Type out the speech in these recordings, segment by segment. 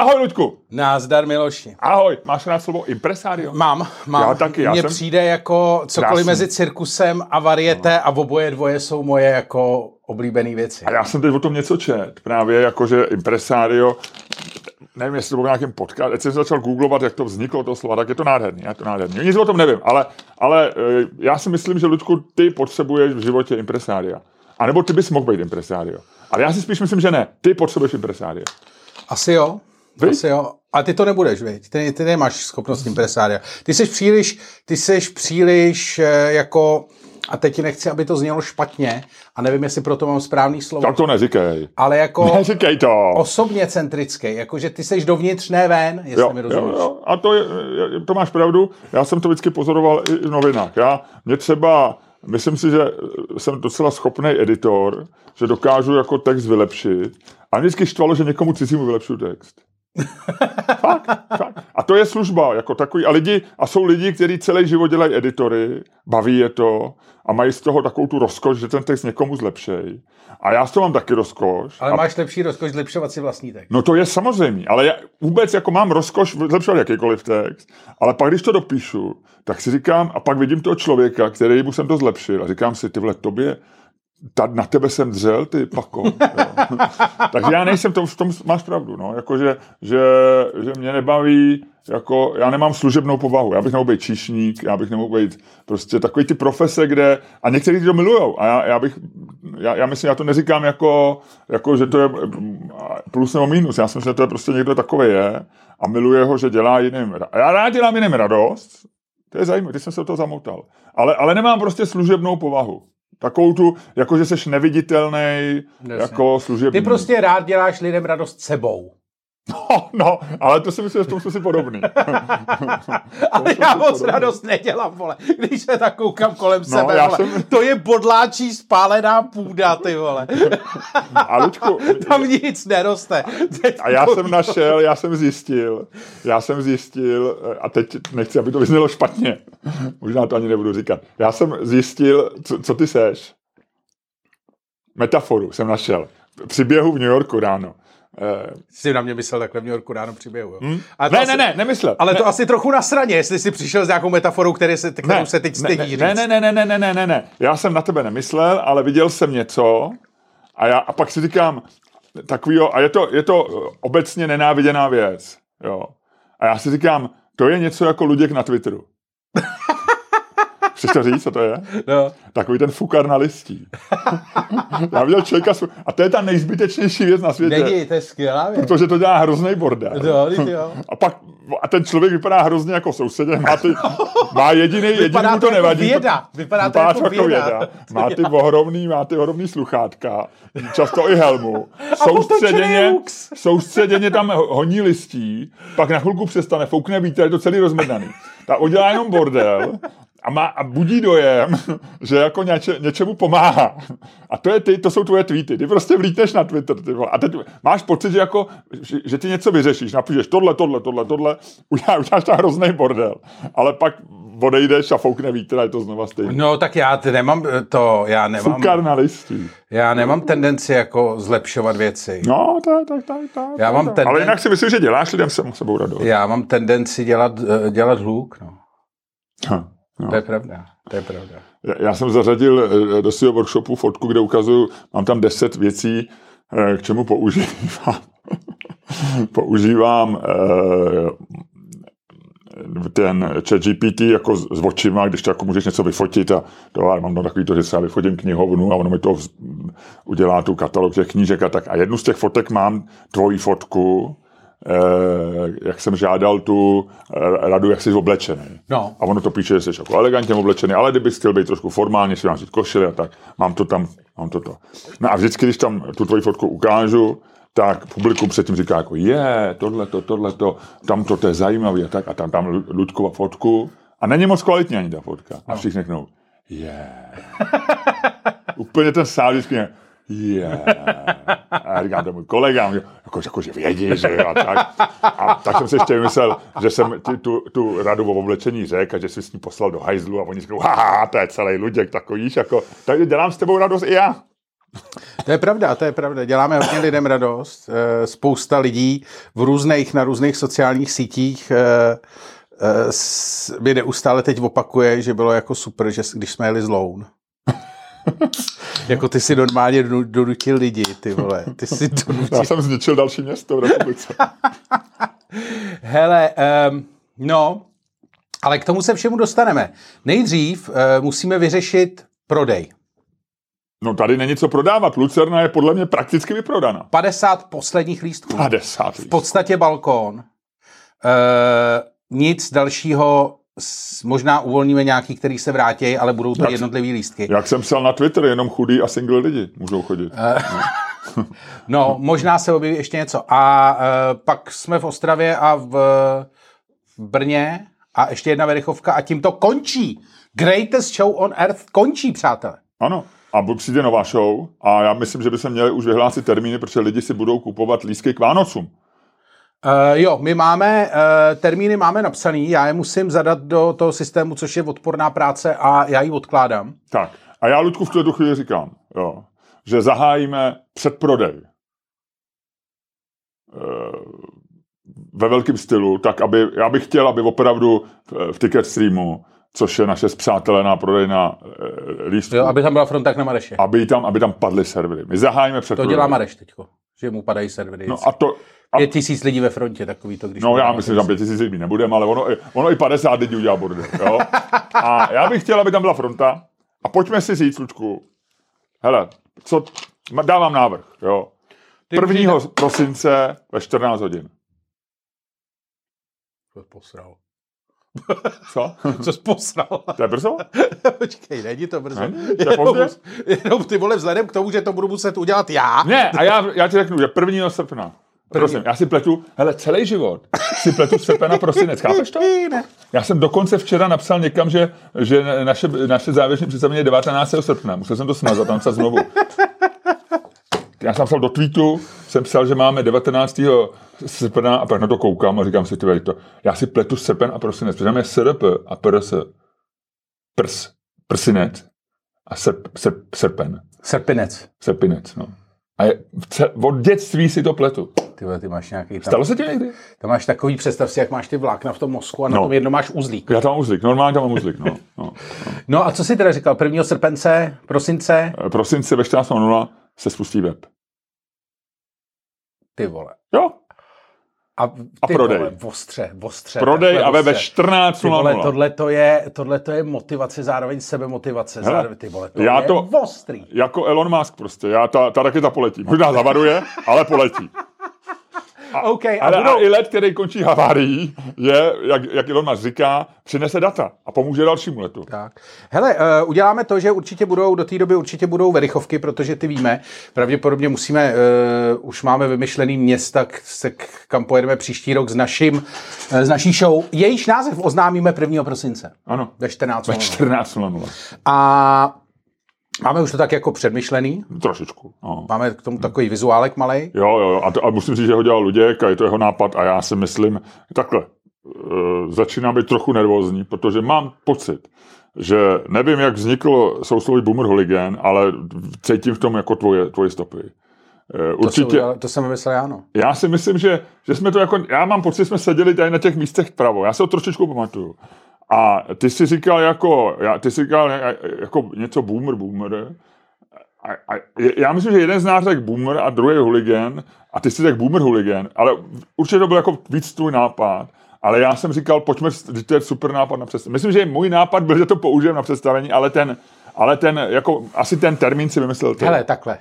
Ahoj, Luďku. Názdar, Miloši. Ahoj. Máš rád slovo impresario? Mám, mám. Já taky, já Mně jsem- přijde jako cokoliv Krásný. mezi cirkusem a varieté no. a oboje dvoje jsou moje jako oblíbené věci. A já jsem teď o tom něco čet. Právě jakože impresario, nevím, jestli to bylo v nějakém podcast, teď jsem začal googlovat, jak to vzniklo, to slova, tak je to nádherný, je to nádherný. Nic o tom nevím, ale, ale eh, já si myslím, že, Luďku, ty potřebuješ v životě impresária. A nebo ty bys mohl být impresário. Ale já si spíš myslím, že ne. Ty potřebuješ impresária. Asi jo. Vy? Asi jo. A ty to nebudeš, viď? Ty, ty nemáš schopnost impresária. Ty jsi příliš, ty jsi příliš eh, jako, a teď ti nechci, aby to znělo špatně, a nevím, jestli proto mám správný slovo, Tak to neříkej. ale jako Neříkej to. osobně centrický, jakože ty jsi dovnitř, ne ven, jestli Jo, mi jo, rozumíš. jo. A to, je, je- to máš pravdu. Já jsem to vždycky pozoroval i v novinách. Já, mě třeba, myslím si, že jsem docela schopný editor, že dokážu jako text vylepšit. A mě vždycky štvalo, že někomu cizímu vylepšuju text. Fakt, fakt. A to je služba, jako takový. A lidi, a jsou lidi, kteří celý život dělají editory, baví je to a mají z toho takovou tu rozkoš, že ten text někomu zlepšej. A já z toho mám taky rozkoš. Ale a máš lepší rozkoš zlepšovat si vlastní text. No to je samozřejmě, ale já vůbec jako mám rozkoš zlepšovat jakýkoliv text, ale pak když to dopíšu, tak si říkám, a pak vidím toho člověka, který mu jsem to zlepšil a říkám si, ty vole, tobě, ta, na tebe jsem dřel, ty pako. Jo. Takže já nejsem, to, v tom máš pravdu, no, jako že, že, že mě nebaví, jako, já nemám služebnou povahu, já bych nemohl být číšník, já bych nemohl být prostě takový ty profese, kde, a někteří to milujou, a já, já bych, já, já myslím, já to neříkám jako, jako, že to je plus nebo minus, já si myslím, že to je prostě někdo takový je a miluje ho, že dělá jiným, a já rád dělám jiným radost, to je zajímavé, ty jsem se toho zamotal, ale, ale nemám prostě služebnou povahu. Takovou tu, jako že jsi neviditelný, jako služební. Ty prostě rád děláš lidem radost sebou. No, no, ale to si myslím, že v tom jsme si podobný. Ale já moc radost nedělám, vole. Když se tak koukám kolem No, sebe, vole. jsem- To je bodláčí spálená půda, ty vole. A Luďku, Tam nic neroste. a já jsem našel, já jsem zjistil, já jsem zjistil, a teď nechci, aby to vyznělo špatně, možná to ani nebudu říkat, já jsem zjistil, co, co ty seš. Metaforu jsem našel. Při běhu v New Yorku ráno. Eh, Jsi na mě myslel takhle v New Yorku ráno přiběhu, jo? hm? Ale to Ne, asi- ne, ne, nemyslel. Ale ne, to asi trochu na straně, jestli jsi přišel s nějakou metaforou, který se, kterou se teď stydí ne, ne, ne, ne, ne, ne, ne, ne, ne, ne. Já jsem na tebe nemyslel, ale viděl jsem něco a, já, a pak si říkám, takovýho, a je to, je to eh, obecně nenáviděná věc. Jo. A já si říkám, to je něco jako Luděk na Twitteru. Chceš to říct, co to je? No. Takový ten fukar na listí. Já viděl člověka, a to je ta nejzbytečnější věc na světě. Není, to je skvělá věc. Protože to dělá hrozný bordel. Jo, teď jo. A pak a ten člověk vypadá hrozně jako sousedě, má, ty, má jediný, jediný Vypadá mu to to jako nevadí. věda. Vypadá to jako věda. Má ty ohromný, má ty ohromný sluchátka, často i helmu. Soustředěně, soustředěně tam ho- honí listí, pak na chvilku přestane, foukne vítr, je to celý rozmrdaný. Tak udělá jenom bordel a, má, a budí dojem, že jako něče, něčemu pomáhá. A to, je ty, to jsou tvoje tweety. Ty prostě vlítneš na Twitter. Ty vole. a teď máš pocit, že, jako, že, že ty něco vyřešíš. Napíšeš tohle, tohle, tohle, tohle, uděláš, uděláš tam hrozný bordel. Ale pak odejdeš a foukne vítr a je to znova stejné. No tak já ty nemám to, já nemám, Fukar na listí. já nemám tendenci jako zlepšovat věci. No, tak, tak, tak, tak. Já mám tak. tenden- Ale jinak si myslím, že děláš lidem se sebou radost. Já mám tendenci dělat, eh, dělat hluk, no. Hm, no. To je pravda, to je pravda. Já- Já jsem zařadil eh, do svého workshopu fotku, kde ukazuju, mám tam deset věcí, eh, k čemu používám. používám eh, ten chat GPT jako s očima, když to jako můžeš něco vyfotit a to, a mám tam takový to, že se já vyfotím knihovnu a ono mi to udělá tu katalog těch knížek a tak. A jednu z těch fotek mám tvoji fotku, jak jsem žádal tu eh, radu, jak jsi oblečený. No. A ono to píše, že jsi jako elegantně oblečený, ale kdyby chtěl být trošku formálně, si mám vzít košile a tak, mám to tam, mám to to. No a vždycky, když tam tu tvoji fotku ukážu, tak publikum předtím říká jako je, tohle to, tohle to, tam to, to je zajímavý a tak a tam tam Luďkova fotku a není moc kvalitní ani ta fotka. A všichni řeknou, je. Úplně ten sál vždycky je. A říkám tomu kolegám, jako, jako, že vědí, že a tak. A tak jsem si ještě vymyslel, že jsem ty, tu, tu radu o oblečení řekl a že jsi s ní poslal do hajzlu a oni říkají, haha, to je celý Luděk, takový, jako, takže dělám s tebou radost i já. To je pravda, to je pravda. Děláme hodně lidem radost. Eh, Spousta lidí v různých, na různých sociálních sítích eh, eh, mi neustále teď opakuje, že bylo jako super, že když jsme jeli z Loun. jako ty si normálně donu- donutil lidi, ty vole. Ty si donutil. Já jsem zničil další město v republice. Hele, um, no, ale k tomu se všemu dostaneme. Nejdřív uh, musíme vyřešit prodej. No tady není co prodávat. Lucerna je podle mě prakticky vyprodaná. 50 posledních lístků. 50. v podstatě balkón. Uh, nic dalšího, možná uvolníme nějaký, který se vrátí, ale budou to Jak- jednotlivý lístky. Jak jsem psal na Twitter, jenom chudí a single lidi můžou chodit. No, možná se objeví ještě něco. A uh, pak jsme v Ostravě a v, v Brně a ještě jedna verichovka a tím to končí. Greatest show on earth končí, přátelé. Ano. A přijde nová show a já myslím, že by se měli už vyhlásit termíny, protože lidi si budou kupovat lístky k Vánocům. Uh, jo, my máme, uh, termíny máme napsaný, já je musím zadat do toho systému, což je odporná práce a já ji odkládám. Tak. A já, Ludku, v tuto chvíli říkám, jo, že zahájíme předprodej. Eh, ve velkém stylu, tak aby, já bych chtěl, aby opravdu v, v Ticket Streamu, což je naše zpřátelená prodejná eh, lístků, Jo, aby tam byla fronta na Mareše. aby tam, aby tam padly servery. My zahájíme To předprodej. dělá Mareš teďko, že mu padají servery. No a to, Pět tisíc lidí ve frontě, takový to, když... no já myslím, že tam 5000 lidí nebudeme, ale ono, i- ono i 50 lidí udělá bordel. Jo? A já bych chtěl, aby tam byla fronta a pojďme si říct, Lučku, hele, co, dávám návrh, jo. Ty 1. prosince ve 14 hodin. Co jsi posral? Co? Co jsi posral? To je brzo? Počkej, není to brzo. Není? To je pozdě? Jenom, jenom ty vole vzhledem k tomu, že to budu muset udělat já. Ne, a já, já ti řeknu, že 1. srpna. Prosím, já si pletu, hele, celý život si pletu srpen a prosinec, chápeš to? Ne. Já jsem dokonce včera napsal někam, že, že naše, naše závěrečné představení je 19. srpna. Musel jsem to smazat, tam napsat znovu. Já jsem napsal do tweetu, jsem psal, že máme 19. srpna a pak na to koukám a říkám si, ty to, já si pletu srpen a prosinec, protože tam je SRP a PRS. Prs, prsinec a srp, srp, srpen. Srpinec. Srpinec, no. A je, od dětství si to pletu. Ty, ty máš nějaký tam, Stalo se ti někdy? tam máš takový, představ si, jak máš ty vlákna v tom mozku a na No. tom jedno máš uzlík. Já tam mám uzlik, normálně tam mám uzlik, no. no. No a co jsi teda říkal? 1. srpence, prosince? E, Prosince ve 14.00 se spustí web. Ty vole. Jo, A, ty prodej. Vole, ostře, ostře. prodej a ve ostře. Ty vole, 14.00. tohle to je, tohle to je motivace, zároveň sebemotivace. Hele, Zároveň, ty vole, to já je to- ostrý. Jako Elon Musk prostě, já, ta, ta raketa poletí. Možná zavaruje, ale poletí. OK, a Ale budou, a i let, který končí havárií, je, jak, jak Elon Musk říká, přinese data a pomůže dalšímu letu. Tak. Hele, uh, uděláme to, že určitě budou, do té doby určitě budou verichovky, protože ty víme, pravděpodobně musíme, uh, už máme vymyšlený města, se, kam pojedeme příští rok s naším, uh, s naší show. Jejíž název oznámíme 1. prosince Ano, ve 14. ve 14.00. A máme už to tak jako předmyšlený, Trošičku. No. máme k tomu takový vizuálek malej. Jo, jo, a, to, a musím říct, že ho dělal Luděk a je to jeho nápad a já si myslím, takhle, uh, začínám být trochu nervózní, protože mám pocit, že nevím, jak vznikl sousloví Boomer Hooligan, ale cítím v tom jako tvoje, tvoje stopy. To, určitě, Určitě. to jsem myslel, ano. já si myslím, že, že jsme to jako, já mám pocit, že jsme seděli tady na těch místech vpravo, já se to trošičku pamatuju. A ty si říkal jako, já, ty si říkal jako něco boomer, boomer. A, a, já myslím, že jeden z nás řekl boomer a druhý hooligan a ty si řekl boomer hooligan, ale určitě to byl jako víc tvůj nápad. Ale já jsem říkal, pojďme, to je super nápad na představení. Myslím, že můj nápad byl, že to použijem na představení, ale ten, ale ten, jako, asi ten termín si vymyslel ty. Hele, takhle.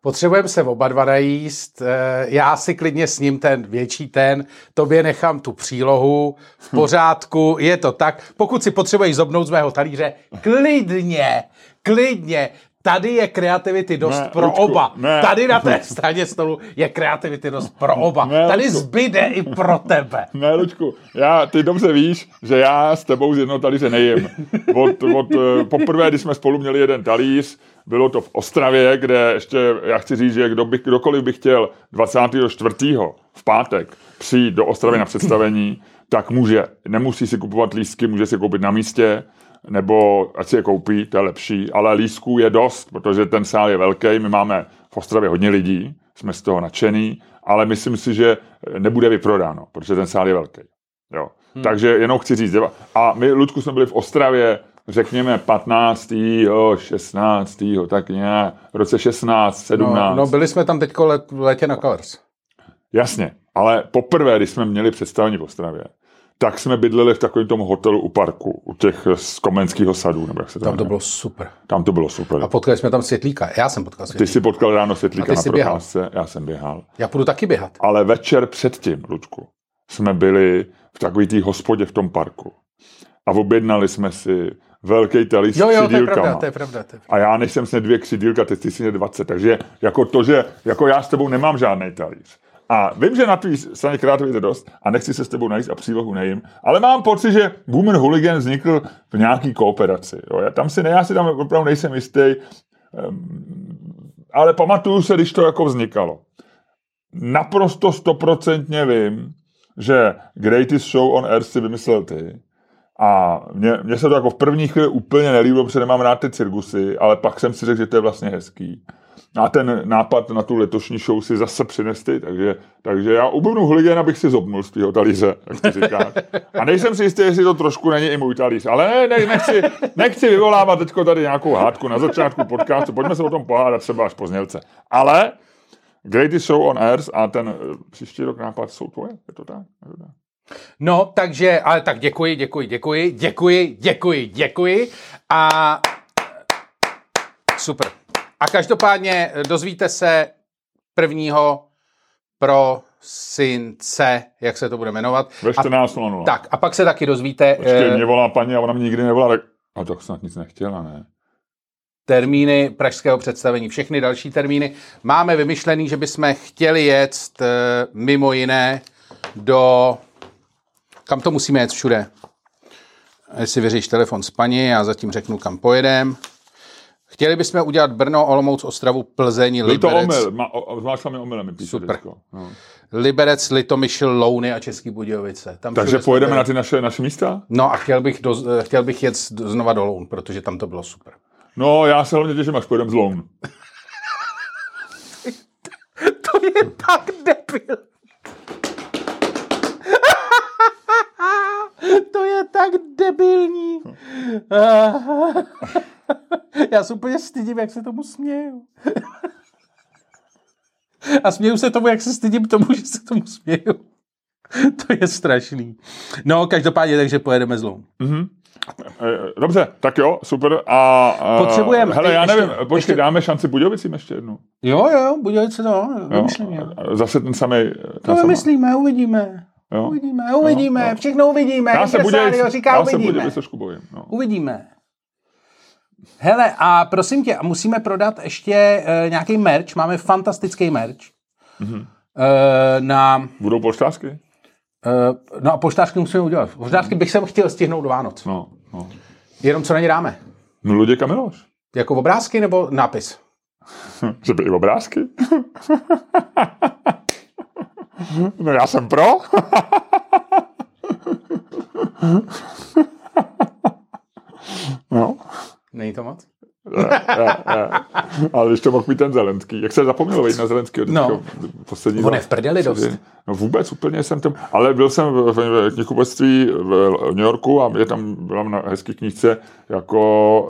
Potřebujeme se oba dva najíst. eh, Já si klidně s ním ten větší ten, tobě nechám tu přílohu v pořádku, je to tak. Pokud si potřebuješ zobnout z mého talíře, klidně, klidně. Tady je kreativity dost Ne, pro Luďku, oba. ne. Tady na té straně stolu je kreativity dost pro oba. Ne, Tady Luďku. zbyde i pro tebe. Ne, Luďku, já, ty dobře víš, že já s tebou z jednoho talíře nejím. Od, od, eh, poprvé, když jsme spolu měli jeden talíř, bylo to v Ostravě, kde ještě, já chci říct, že kdo by, kdokoliv by chtěl 24. v pátek přijít do Ostravy na představení, tak může, nemusí si kupovat lístky, může si koupit na místě. nebo ať si je koupí, to je lepší, ale lísků je dost, protože ten sál je velký, my máme v Ostravě hodně lidí, jsme z toho nadšený, ale myslím si, že nebude vyprodáno, protože ten sál je velký. Jo. Hmm. Takže jenom chci říct, a my, Ludku, jsme byli v Ostravě, řekněme 15. 16. tak nějak, v roce 16, 17. No, no byli jsme tam teďko let, v létě na Colors. Jasně, ale poprvé, když jsme měli představení v Ostravě, tak jsme bydleli v takovém tom hotelu u parku, u těch z Komenského sadu, nebo jak se to Tam to bylo super. Tam to bylo super. A potkali jsme tam Světlíka. Já jsem potkal Světlíka. Ty jsi potkal ráno Světlíka na procházce, já jsem běhal. Já půjdu taky běhat. Ale večer předtím, Ludku, jsme byli v takové té hospodě v tom parku. A objednali jsme si velký talíř jo, jo, to je pravda, to je pravda, to je pravda. A já než jsem dvě křidílka, ty jsi si 20, takže jako to, že jako já s tebou nemám žádný talíř. A vím, že na tvý straně kreativity je dost a nechci se s tebou najít a přílohu nejím, ale mám pocit, že Boomer Hooligan vznikl v nějaký kooperaci. Jo. Já tam si ne, já si tam opravdu nejsem jistý, um, ale pamatuju se, když to jako vznikalo. Naprosto stoprocentně vím, že Greatest Show on Earth si vymyslel ty. A mně, mně se to jako v první chvíli úplně nelíbilo, protože nemám rád ty cirkusy, ale pak jsem si řekl, že to je vlastně hezký. A ten nápad na tu letošní show si zase přinesli, takže, takže já ubivnu hligien, abych si zobnul z tvého talíře, jak ty říkáš. A nejsem si jistý, jestli to trošku není i můj talíř, ale ne, ne, nechci, nechci vyvolávat teďko tady nějakou hádku na začátku podcastu, pojďme se o tom pohádat třeba až poznělce. Ale Greatest Show on Earth a ten příští rok nápad jsou tvoje, je to tak? Je to tak? No, takže, ale tak děkuji, děkuji, děkuji, děkuji, děkuji, děkuji a super. A každopádně dozvíte se prvního pro synce, jak se to bude jmenovat. Ve 14.00. Tak, a pak se taky dozvíte... Počkej, mě volá paní a ona mě nikdy nevolá, tak... A to snad nic nechtěla, ne? termíny pražského představení, všechny další termíny. Máme vymyšlený, že bychom chtěli jet eh, mimo jiné do... Kam to musíme jet všude? Jestli vyříš telefon s paní, já zatím řeknu, kam pojedem. Chtěli bychom udělat Brno, Olomouc, Ostravu, Plzeň, Byl Liberec. to omyl, má, zvlášť mi omylem, mi píše Super. No. Liberec, Litomyšl, Louny a Český Budějovice. Tam Takže pojedeme na ty naše, naše místa? No a chtěl bych, do, chtěl bych jet znova do Loun, protože tam to bylo super. No, já se hlavně těším, až pojedeme z Loun. to je tak debil. To je tak debilní. Já se úplně stydím, jak se tomu směju. A směju se tomu, jak se stydím tomu, že se tomu směju. To je strašný. No, každopádně, takže pojedeme zlou. Mm-hmm. Dobře, tak jo, super. A, a Potřebujeme. Hele, já nevím, ještě, počkej, ještě... dáme šanci Budějovicím ještě jednu. Jo, jo, Budějovice, no, vymyslíme. Zase ten samý. To vymyslíme, uvidíme. Jo? Uvidíme, uvidíme, jo, všechno uvidíme. Já se Budějovice, říká, já uvidíme. se trošku bojím. No. Uvidíme. Hele, a prosím tě, musíme prodat ještě uh, nějaký merch. Máme fantastický merch. Mm-hmm. Uh, na... Budou poštářky? Uh, no a poštářky musíme udělat. Poštářky bych sem chtěl stihnout do Vánoc. No, no. Jenom co na ně dáme? No Luděka Miloš. Jako obrázky nebo nápis? Že by i obrázky? no já jsem pro. no. Není to moc? ne, ne, ne. Ale když to mohl mít ten Zelenský. Jak se zapomněl vejít na Zelenský? No. Poslední On je v prdeli dost. No vůbec, úplně jsem tam. Ale byl jsem v, v knihkupectví v New Yorku a je tam, byla na hezký knížce jako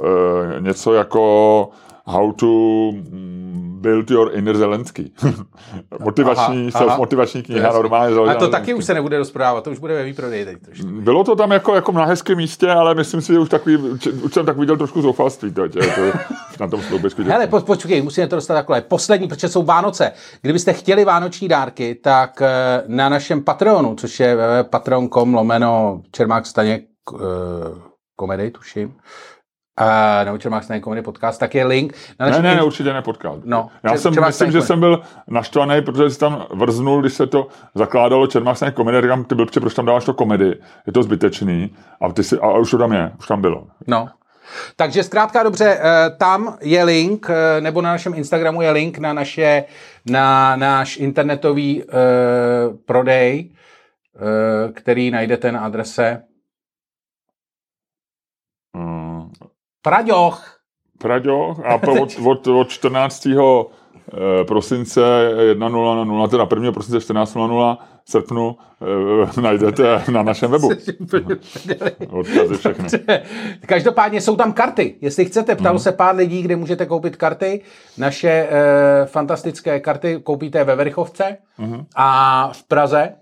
e, něco jako How to mm, Build Your Inner Zelensky. motivační, aha, motivační kniha, normálně A to taky už se nebude rozprodávat, to už bude ve výprodeji teď trošku. Bylo to tam jako, jako na hezkém místě, ale myslím si, že už, takový, už jsem tak viděl trošku zoufalství teď, to, na tom sloubečku. Hele, po, počkej, musíme to dostat takhle. Poslední, protože jsou Vánoce. Kdybyste chtěli vánoční dárky, tak eh, na našem Patreonu, což je patreon.com lomeno Čermák Staněk komedy, tuším, Uh, nebo Čermák Staněk komedy podcast, tak je link. Na ne, ne, ne, určitě ne podcast. No, Já Čer, jsem, Čermák myslím, že jsem byl naštvaný, protože si tam vrznul, když se to zakládalo Čermák Staněk komedy, říkám, ty byl, proč tam dáváš to komedy, je to zbytečný, a, ty si, a už to tam je, už tam bylo. No, takže zkrátka dobře, tam je link, nebo na našem Instagramu je link na, naše, na náš internetový uh, prodej, uh, který najdete na adrese Praďoch. Praďoch a po, od, od, od 14. eh, prosince 1.00, teda 1. prosince 14.00 srpnu eh, najdete na našem webu. Odkazy všechny. Každopádně jsou tam karty. Jestli chcete, ptalo Mhm. se pár lidí, kde můžete koupit karty. Naše e, fantastické karty koupíte ve Verichovce Mhm. a v Praze,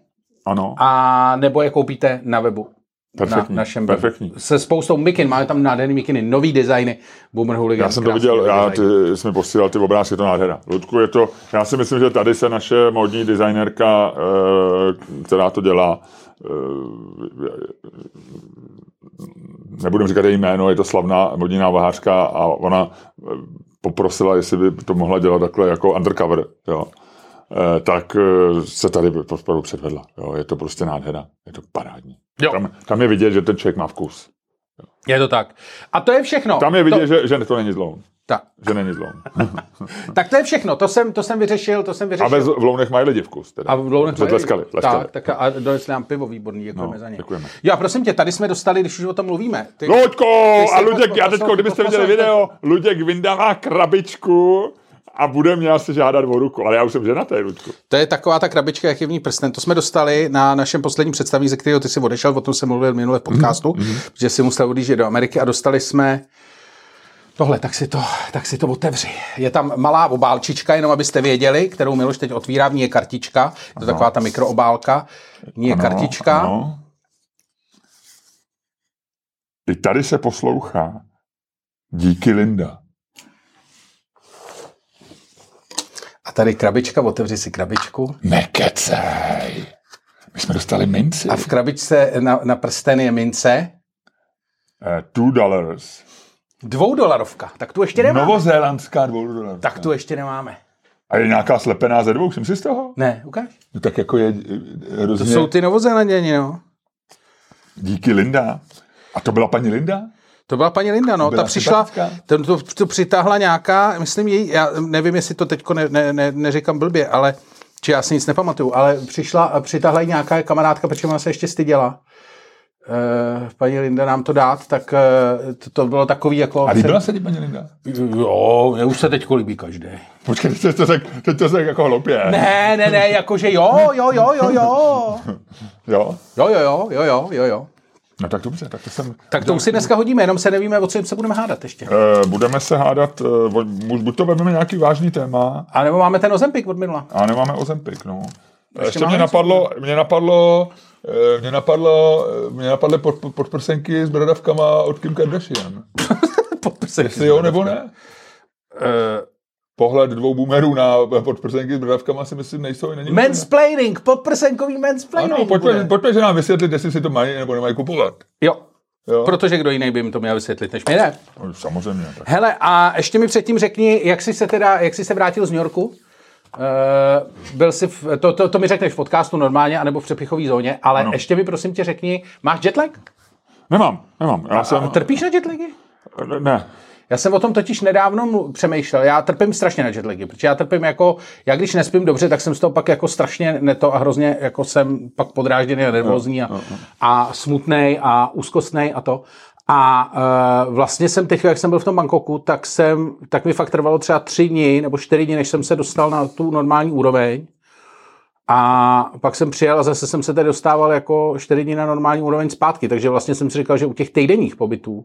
Ano, a nebo je koupíte na webu. Perfektní. Na našem webu. perfektní. Se spoustou mikin, máme tam nádherný mikiny, nový designy. Boomer Hooligan. Já jsem to viděl, já, ty jsi mi posílal ty obrázky, je to nádhera. Ludku, je to, já si myslím, že tady se naše modní designerka, eh, která to dělá, nebudem říkat její jméno, je to slavná modní návahářka a ona eh, poprosila, jestli by to mohla dělat takhle jako undercover, jo. Eh, tak eh, se tady opravdu předvedla. Jo. Je to prostě nádhera. Je to parádní. Jo. Tam, tam je vidět, že ten člověk má vkus. Je to tak. A to je všechno. Tam je vidět, to, že, že to není zlou. tak. Že není zlou. tak to je všechno. To jsem, to jsem vyřešil, to jsem A vyřešil. ve, v Lounech mají lidi vkus. Teda. A v Lounech Protože tleskali, tleskali. Tak, tak a donesli nám pivo výborný, děkujeme No, za ně. děkujeme. Jo, a prosím tě, tady jsme dostali, když už o tom mluvíme. Ty, Luďko! jsi A Luděk, já teďko, kdybyste viděli video, Luděk vyndává krabičku a bude mě asi žádat o ruku. Ale já už jsem ženatý, Luďku. To je taková ta krabička, jak je v ní prsten. To jsme dostali na našem posledním představení, ze kterého ty si odešel, o tom jsem mluvil minule v podcastu, mm-hmm. že si musel odjíždět do Ameriky a dostali jsme Tohle, tak si, to, tak si to otevři. Je tam malá obálčička, jenom abyste věděli, kterou Miloš teď otvírá, v ní je kartička. Je to taková ta mikroobálka. V ní je kartička. Ano. I tady se poslouchá. Díky Linda. Tady krabička, otevři si krabičku. Nekecej. My jsme dostali minci. A v krabičce na, na prsten je mince. Uh, two dollars. Dvoudolarovka. Tak tu ještě nemáme. Novozélandská dvoudolarovka. Tak tu ještě nemáme. A je nějaká slepená ze dvou, jsem si z toho? Ne, ukáž. No tak jako je eh, To hrozně... jsou ty novozélanděni, no. Díky Linda. A to byla paní Linda? To byla paní Linda, no. Byla Ta přišla, to, to, to přitáhla nějaká, myslím její, já nevím, jestli to teďko ne, ne, ne, neříkám blbě, ale či já si nic nepamatuju, ale přišla přitáhla jí nějaká kamarádka, protože ona se ještě styděla. Uh, paní Linda nám to dát, tak uh, to, to bylo takový jako... A líbila se ti paní Linda? Jo, mě už se teď líbí každý. Počkej, teď to řekl, teď to řekl jako hloupě. Ne, ne, ne, jakože jo, jo, jo, jo, jo. Jo? Jo, jo, jo, jo, jo, jo, jo. No tak dobře, tak to jsem... Tak to už si dneska hodíme, jenom se nevíme, o čem se budeme hádat ještě. Uh, budeme se hádat, uh, buď to vezmeme nějaký vážný téma, A nebo máme ten Ozempik od minula. a nemáme Ozempik, no. Ještě, ještě máme mě napadlo, mě napadlo, eh, mě napadlo, mě napadly pod, pod, podprsenky s bradavkama od Kim Kardashian. Jestli jo nebo ne? Uh, Pohled dvou boomerů na podprsenky s bradavkama si myslím nejsou. Není mansplaining, podprsenkový mansplaining. Ano, pojďme, bude. pojďme, že nám vysvětlit, jestli si to mají nebo nemají kupovat. Jo, Jo? protože kdo jiný by jim to měl vysvětlit, než my ne. No, samozřejmě. Tak. Hele, a ještě mi předtím řekni, jak jsi se teda, jak jsi se vrátil z New Yorku? Uh, byl jsi v, to, to, to mi řekneš v podcastu normálně, anebo v přepichové zóně, ale ano. ještě mi prosím tě řekni, máš jetlag? Nemám, nemám. Já A jsem... trpíš na jetlagy? Ne. Já jsem o tom totiž nedávno přemýšlel. Já trpím strašně na jetlagy, protože já trpím jako, já když nespím dobře, tak jsem z toho pak jako strašně neto a hrozně jako jsem pak podrážděný a nervózní a, a smutný a úzkostný a to. A uh, vlastně jsem teď, jak jsem byl v tom Bangkoku, tak jsem, tak mi fakt trvalo třeba tři dny nebo čtyři dny, než jsem se dostal na tu normální úroveň. A pak jsem přijel a zase jsem se tady dostával jako čtyři dny na normální úroveň zpátky. Takže vlastně jsem si říkal, že u těch týdenních pobytů,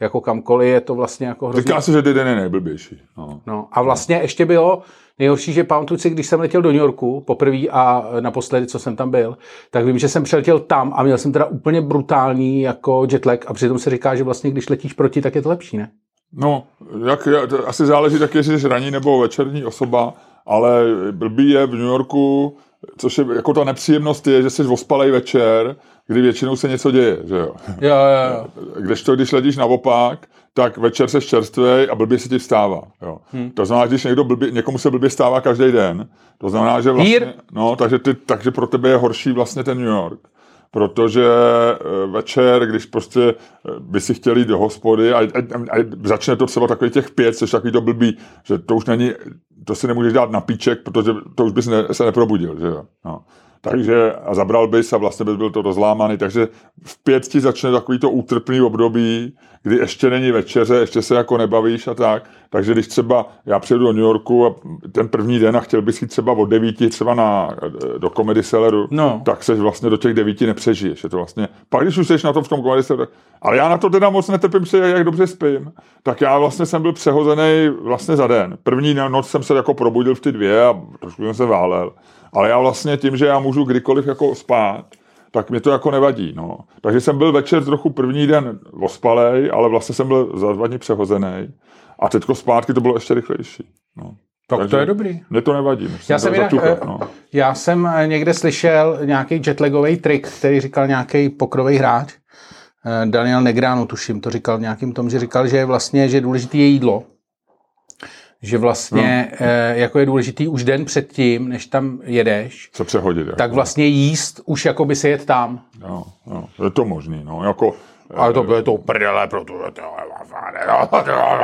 jako kamkoliv, je to vlastně jako hrozně... Říká se, že den je nejblbější. No. No a vlastně ještě bylo nejhorší, že pamatuju si, když jsem letěl do New Yorku poprvé a naposledy, co jsem tam byl, tak vím, že jsem přeletěl tam a měl jsem teda úplně brutální jako jetlag a přitom se říká, že vlastně když letíš proti, tak je to lepší, ne? No, jak, asi záleží taky, jestli jsi ranní nebo večerní osoba, ale blbý je v New Yorku, což je jako ta nepříjemnost je, že jsi ospalej večer, kdy většinou se něco děje, že jo. Jo, jo, jo. Kdežto, když letíš naopak, tak večer se čerstvej a blbě se ti vstává. Jo. Hmm. To znamená, když někdo blbě, někomu se blbě stává každý den, to znamená, že vlastně, Hír. no, takže, ty, takže pro tebe je horší vlastně ten New York. Protože eh, večer, když prostě eh, by si chtěli jít do hospody a, a, a začne to třeba takový těch pět, což takový to blbý, že to už není, to si nemůžeš dát na píček, protože to už bys ne, se neprobudil, že jo. No. Takže a zabral bys a vlastně bys byl to rozlámaný, takže v pět ti začne takový to útrpný období, kdy ještě není večeře, ještě se jako nebavíš a tak, takže když třeba já přijedu do New Yorku a ten první den a chtěl bys jít třeba od devíti třeba na, do Comedy Celleru, No. tak seš vlastně do těch devíti nepřežiješ. Je to vlastně, pak když už jsi na tom v tom Comedy Celleru, ale já na to teda moc netrpím se, jak dobře spím, tak já vlastně jsem byl přehozený vlastně za den. První noc jsem se jako probudil v ty dvě a trošku jsem se válel. Ale já vlastně tím, že já můžu kdykoliv jako spát, tak mě to jako nevadí. No. Takže jsem byl večer trochu první den ospalej, ale vlastně jsem byl za dva dny přehozený. A teďko zpátky to bylo ještě rychlejší. No. Tak Takže to je dobrý. Mně to nevadí. Já jsem, jinak, zatuchat, eh, no. já jsem eh, někde slyšel nějaký jetlagový trik, který říkal nějaký pokrový hráč. Eh, Daniel Negrano, tuším, to říkal v nějakým tom, že říkal, že vlastně, že důležité je jídlo. Že vlastně No. eh, jako je důležitý už den předtím, než tam jedeš, Se přehodit. Jako. tak vlastně jíst už jako by se jet tam. No, no, je to možný. No. Jako, Ale to bylo to prdele, protože to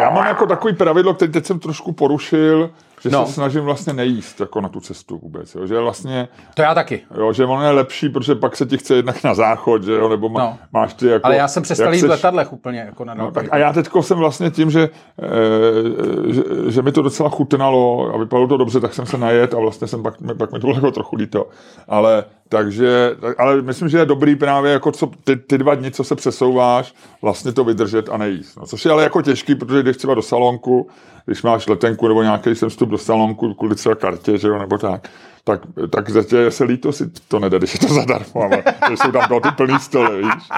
já mám jako takový pravidlo, který teď jsem trošku porušil, že No. se snažím vlastně nejíst jako na tu cestu vůbec. Jo. Že vlastně To já taky. Jo, že ono je lepší, protože pak se ti chce jednak na záchod, že jo, nebo má, No. máš ty jako... Ale já jsem přestal jít v letadlech úplně jako na No, tak a já teďko jsem vlastně tím, že, e, že, že, mi to docela chutnalo a vypadalo to dobře, tak jsem se najet a vlastně jsem pak, pak mi to bylo jako trochu líto. Ale takže, tak- ale myslím, že je dobrý právě jako co, ty, ty dva dny, co se přesouváš, vlastně to vydržet a nejíst. No, což je ale jako těžký, protože jdeš třeba do salonku, když máš letenku nebo nějaký jsem vstup do salonku kvůli třeba kartě, že jo, nebo tak, tak, tak za tě se líto si to nedá, když je to zadarmo, ale když jsou tam ty plný stoly, víš.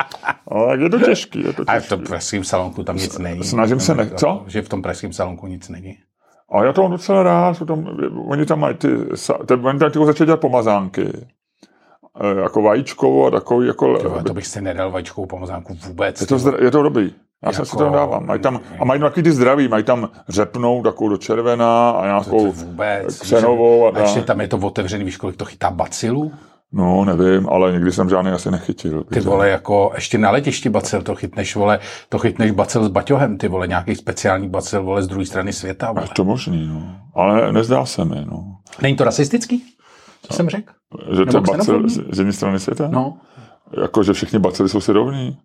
No, tak je to těžký, je to A v těžký. tom pražském salonku tam nic není. snažím se ne- co? Že v tom pražském salonku nic není. A já to mám docela rád, tam, oni tam mají ty, ty, oni tam ty začali dělat pomazánky. E, jako vajíčkovou a takový, jako, Jo, to bych si nedal vajíčkovou pomazánku vůbec. je, to, zdra- je to dobrý. Já jsem Jako- si to dávám. Mají tam, a mají takový ty zdraví, mají tam řepnou, takovou do červená a to nějakou vůbec. ksenovou a a ještě tam je to otevřený, víš, kolik to chytá bacilů? No, nevím, ale nikdy jsem žádný asi nechytil. Ty vole, jako ještě na letišti bacil to chytneš, vole, to chytneš bacil s baťohem, ty vole, nějaký speciální bacil, vole, z druhé strany světa, vole. Je to možný, no. Ale nezdá se mi, no. Není to rasistický? Co jsem řekl? Že to je bacil z jedné strany světa? No. Jako, že všichni bacily jsou si rovní?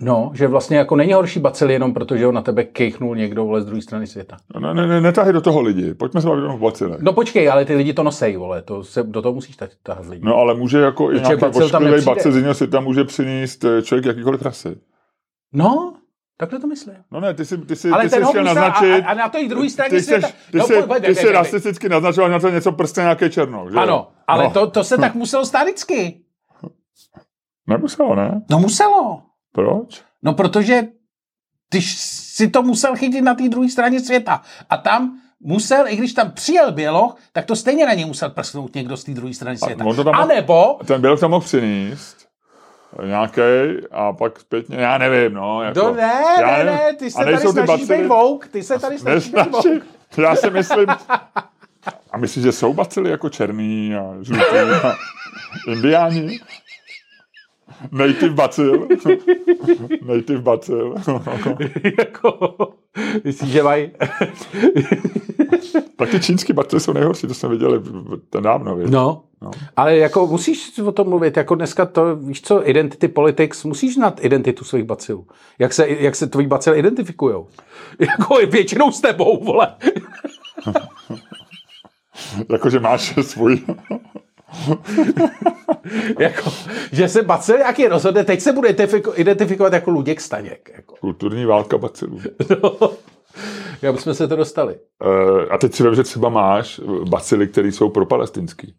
No, že vlastně jako není horší bacil jenom protože ho na tebe kejchnul někdo, vole, z druhé strany světa. Ne, ne, ne, netahy do toho lidi. Pojďme se bavit jenom o bacilech. No počkej, ale ty lidi to nosej, vole, to se, do toho musíš tahat tahat lidi. No ale může jako i nějaký ošklivý bacil z jiného světa může přinést eh, člověk jakýkoliv rasy. No, takhle to myslím. No ne, ty jsi, ty jsi, Ale ty jsi chtěl naznačit... a, a, na té druhé straně ty jsi, světa... ty no, jsi, pojď, ty jsi rasisticky naznačoval na to něco prstě nějaký černok, že? Ano, ale no. to, to se tak muselo stát vždycky. Nemuselo, ne? No muselo. Proč? No protože ty si to musel chytit na té druhé straně světa. A tam musel, i když tam přijel běloch, tak to stejně na něj musel prsknout někdo z té druhé strany světa. on to tam A mohl- nebo Ten bělok tam mohl přinést nějaký a pak zpětně, já nevím, no. Jako, No ne, já ne, ne, ty se tady snažíš být vouk, ty se tady snažíš být vouk. Já si myslím... A myslíš, že jsou bacily jako černý a žlutý a indiáni? Native bacil. Native bacil. jako, myslíš, že mají... tak ty čínský bacily jsou nejhorší, to jsme viděli ten dávno. No, No. ale jako musíš o tom mluvit, jako dneska to, víš co, identity politics, musíš znát identitu svých bacilů. Jak se, jak se tvojí bacily identifikujou. Jako většinou s tebou, vole. Jakože máš svůj... jako, že se bacil nějaký rozhodne, teď se bude identifiko- identifikovat jako Luděk Staněk. Jako. Kulturní válka bacilů. No. Jak bychom se to dostali? Eh, a teď si vím, že třeba máš bacily, které jsou pro palestinský.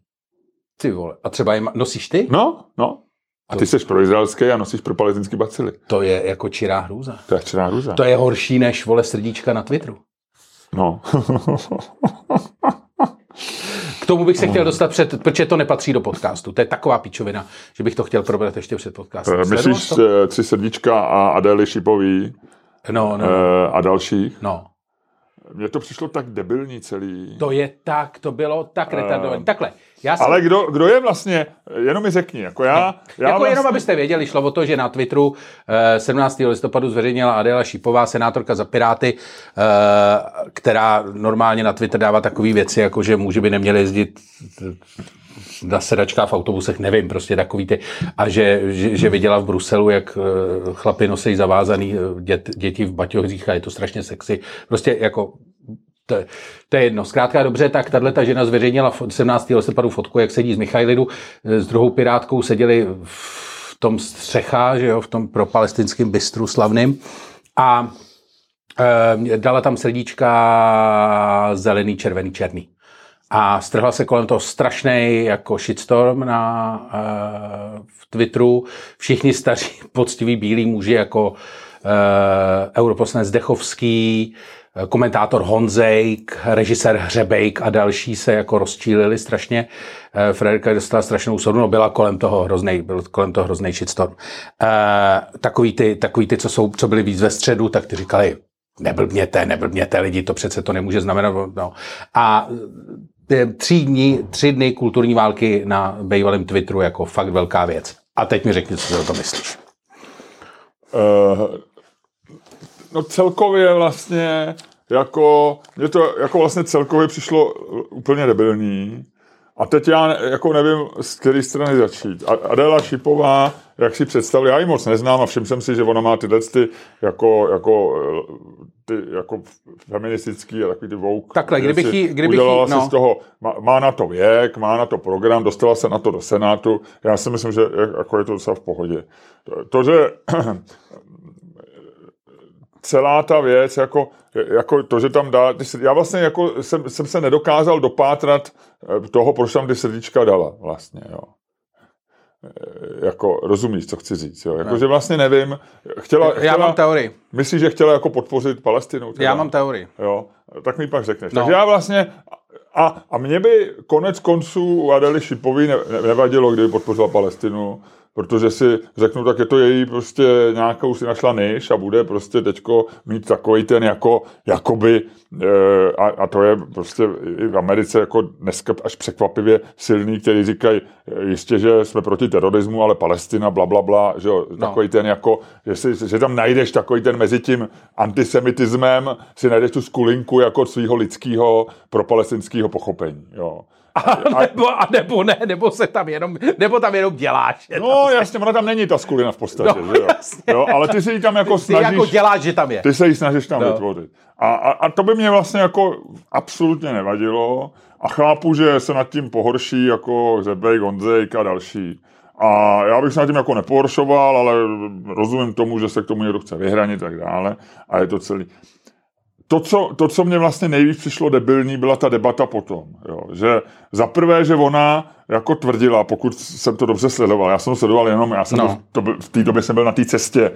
Ty vole. A třeba je nosíš ty? No, no. A ty jsi pro izraelské a nosíš pro palestinský bacily. To je jako čirá hrůza. To je černá hruza. To je horší než vole srdíčka na Twitteru. No. Tomu bych se chtěl dostat před, protože to nepatří do podcastu. To je taková píčovina, že bych to chtěl probrat ještě před podcastem. Eh, Myslíš eh, tři srdíčka a Adély Šipový No, no, eh, a dalších? no. Mně to přišlo tak debilní celý. To je tak, to bylo tak retardované. Takhle, já jsem, Ale kdo, kdo je vlastně, jenom mi řekni, jako já, já jako vlastně, jenom abyste věděli, šlo o to, že na Twitteru eh, 17. listopadu zveřejnila Adéla Šipová, senátorka za Piráty, eh, která normálně na Twitter dává takové věci, jako že muži by neměli jezdit na sedačka v autobusech, nevím, prostě takový ty, a že, že, že viděla v Bruselu, jak eh, chlapi nosí zavázaný eh, dět, děti v baťohřích a je to strašně sexy. Prostě jako to, to je jedno. Zkrátka dobře, tak tahle ta žena zveřejnila 17. listopadu fotku, jak sedí s Michailidu, s druhou pirátkou seděli v tom střecha, že jo, v tom pro palestinském bistru slavným a e, dala tam srdíčka zelený, červený, černý. A strhla se kolem toho strašný jako shitstorm na uh, v Twitteru. Všichni staří, poctiví bílí muži jako uh, europoslanec Dechovský, komentátor Honzejk, režisér Hřebejk a další se jako rozčílili strašně. Frederika dostala strašnou sodu, no byla kolem toho hrozný, byl kolem toho hrozný shitstorm. Takový ty, takový ty, co, jsou, co byli víc ve středu, tak ty říkali, neblbněte, neblbněte lidi, to přece to nemůže znamenat. No. A tři dny, tři dny kulturní války na bývalém Twitteru jako fakt velká věc. A teď mi řekni, co si o to myslíš. Uh, no celkově vlastně jako, mě to jako vlastně celkově přišlo úplně debilní. A teď já jako nevím, z které strany začít. Adela Šipová, jak si představili, já ji moc neznám a všim jsem si, že ona má tyhle ty jako, jako, ty, jako feministický a takový ty vouk. Takhle, kdybych jí, kdybych udělala jí, no. si z toho, má, má, na to věk, má na to program, dostala se na to do Senátu. Já si myslím, že jako je to docela v pohodě. To, to že celá ta věc, jako, jako to, že tam dá, já vlastně jako jsem, jsem se nedokázal dopátrat eh, toho, proč tam ty srdíčka dala vlastně, jo. Eh, jako, rozumíš, co chci říct, jo. Jako, že vlastně nevím, chtěla, chtěla, Já mám teorii. Myslíš, že chtěla jako podpořit Palestinu? Teda? Já mám teorii. Jo, tak mi pak řekneš. No. Takže já vlastně, a, a mě by konec konců u Adely Šipový ne, nevadilo, kdyby podpořila Palestinu, protože si řeknu, tak je to její prostě nějakou si našla než a bude prostě teďko mít takový ten jako, jakoby, e, a, a, to je prostě i v Americe jako dneska až překvapivě silný, který říkají, jistě, že jsme proti terorismu, ale Palestina, bla, bla, bla, že jo, no. takový ten jako, že, si, že tam najdeš takový ten mezi tím antisemitismem, si najdeš tu skulinku jako svého lidského pro palestinského pochopení, jo. A, nebo, a nebo ne, nebo se tam jenom, nebo tam jenom děláš. No tam jasně, ona tam není ta skulina v podstatě, no, že jo? jo? Ale ty si ji tam jako ty jako snažíš... jako děláš, že tam je. Ty se ji snažíš tam no. vytvořit. A, a, a to by mě vlastně jako absolutně nevadilo a chápu, že se nad tím pohorší jako Zebej, Gonzejk a další. A já bych se nad tím jako nepohoršoval, ale rozumím tomu, že se k tomu někdo chce vyhranit a tak dále. A je to celý to co, to, co mě vlastně nejvíc přišlo debilní, byla ta debata potom. Jo. Že za prvé, že ona jako tvrdila, pokud jsem to dobře sledoval, já jsem to sledoval jenom, já jsem no. to, v té době jsem byl na té cestě,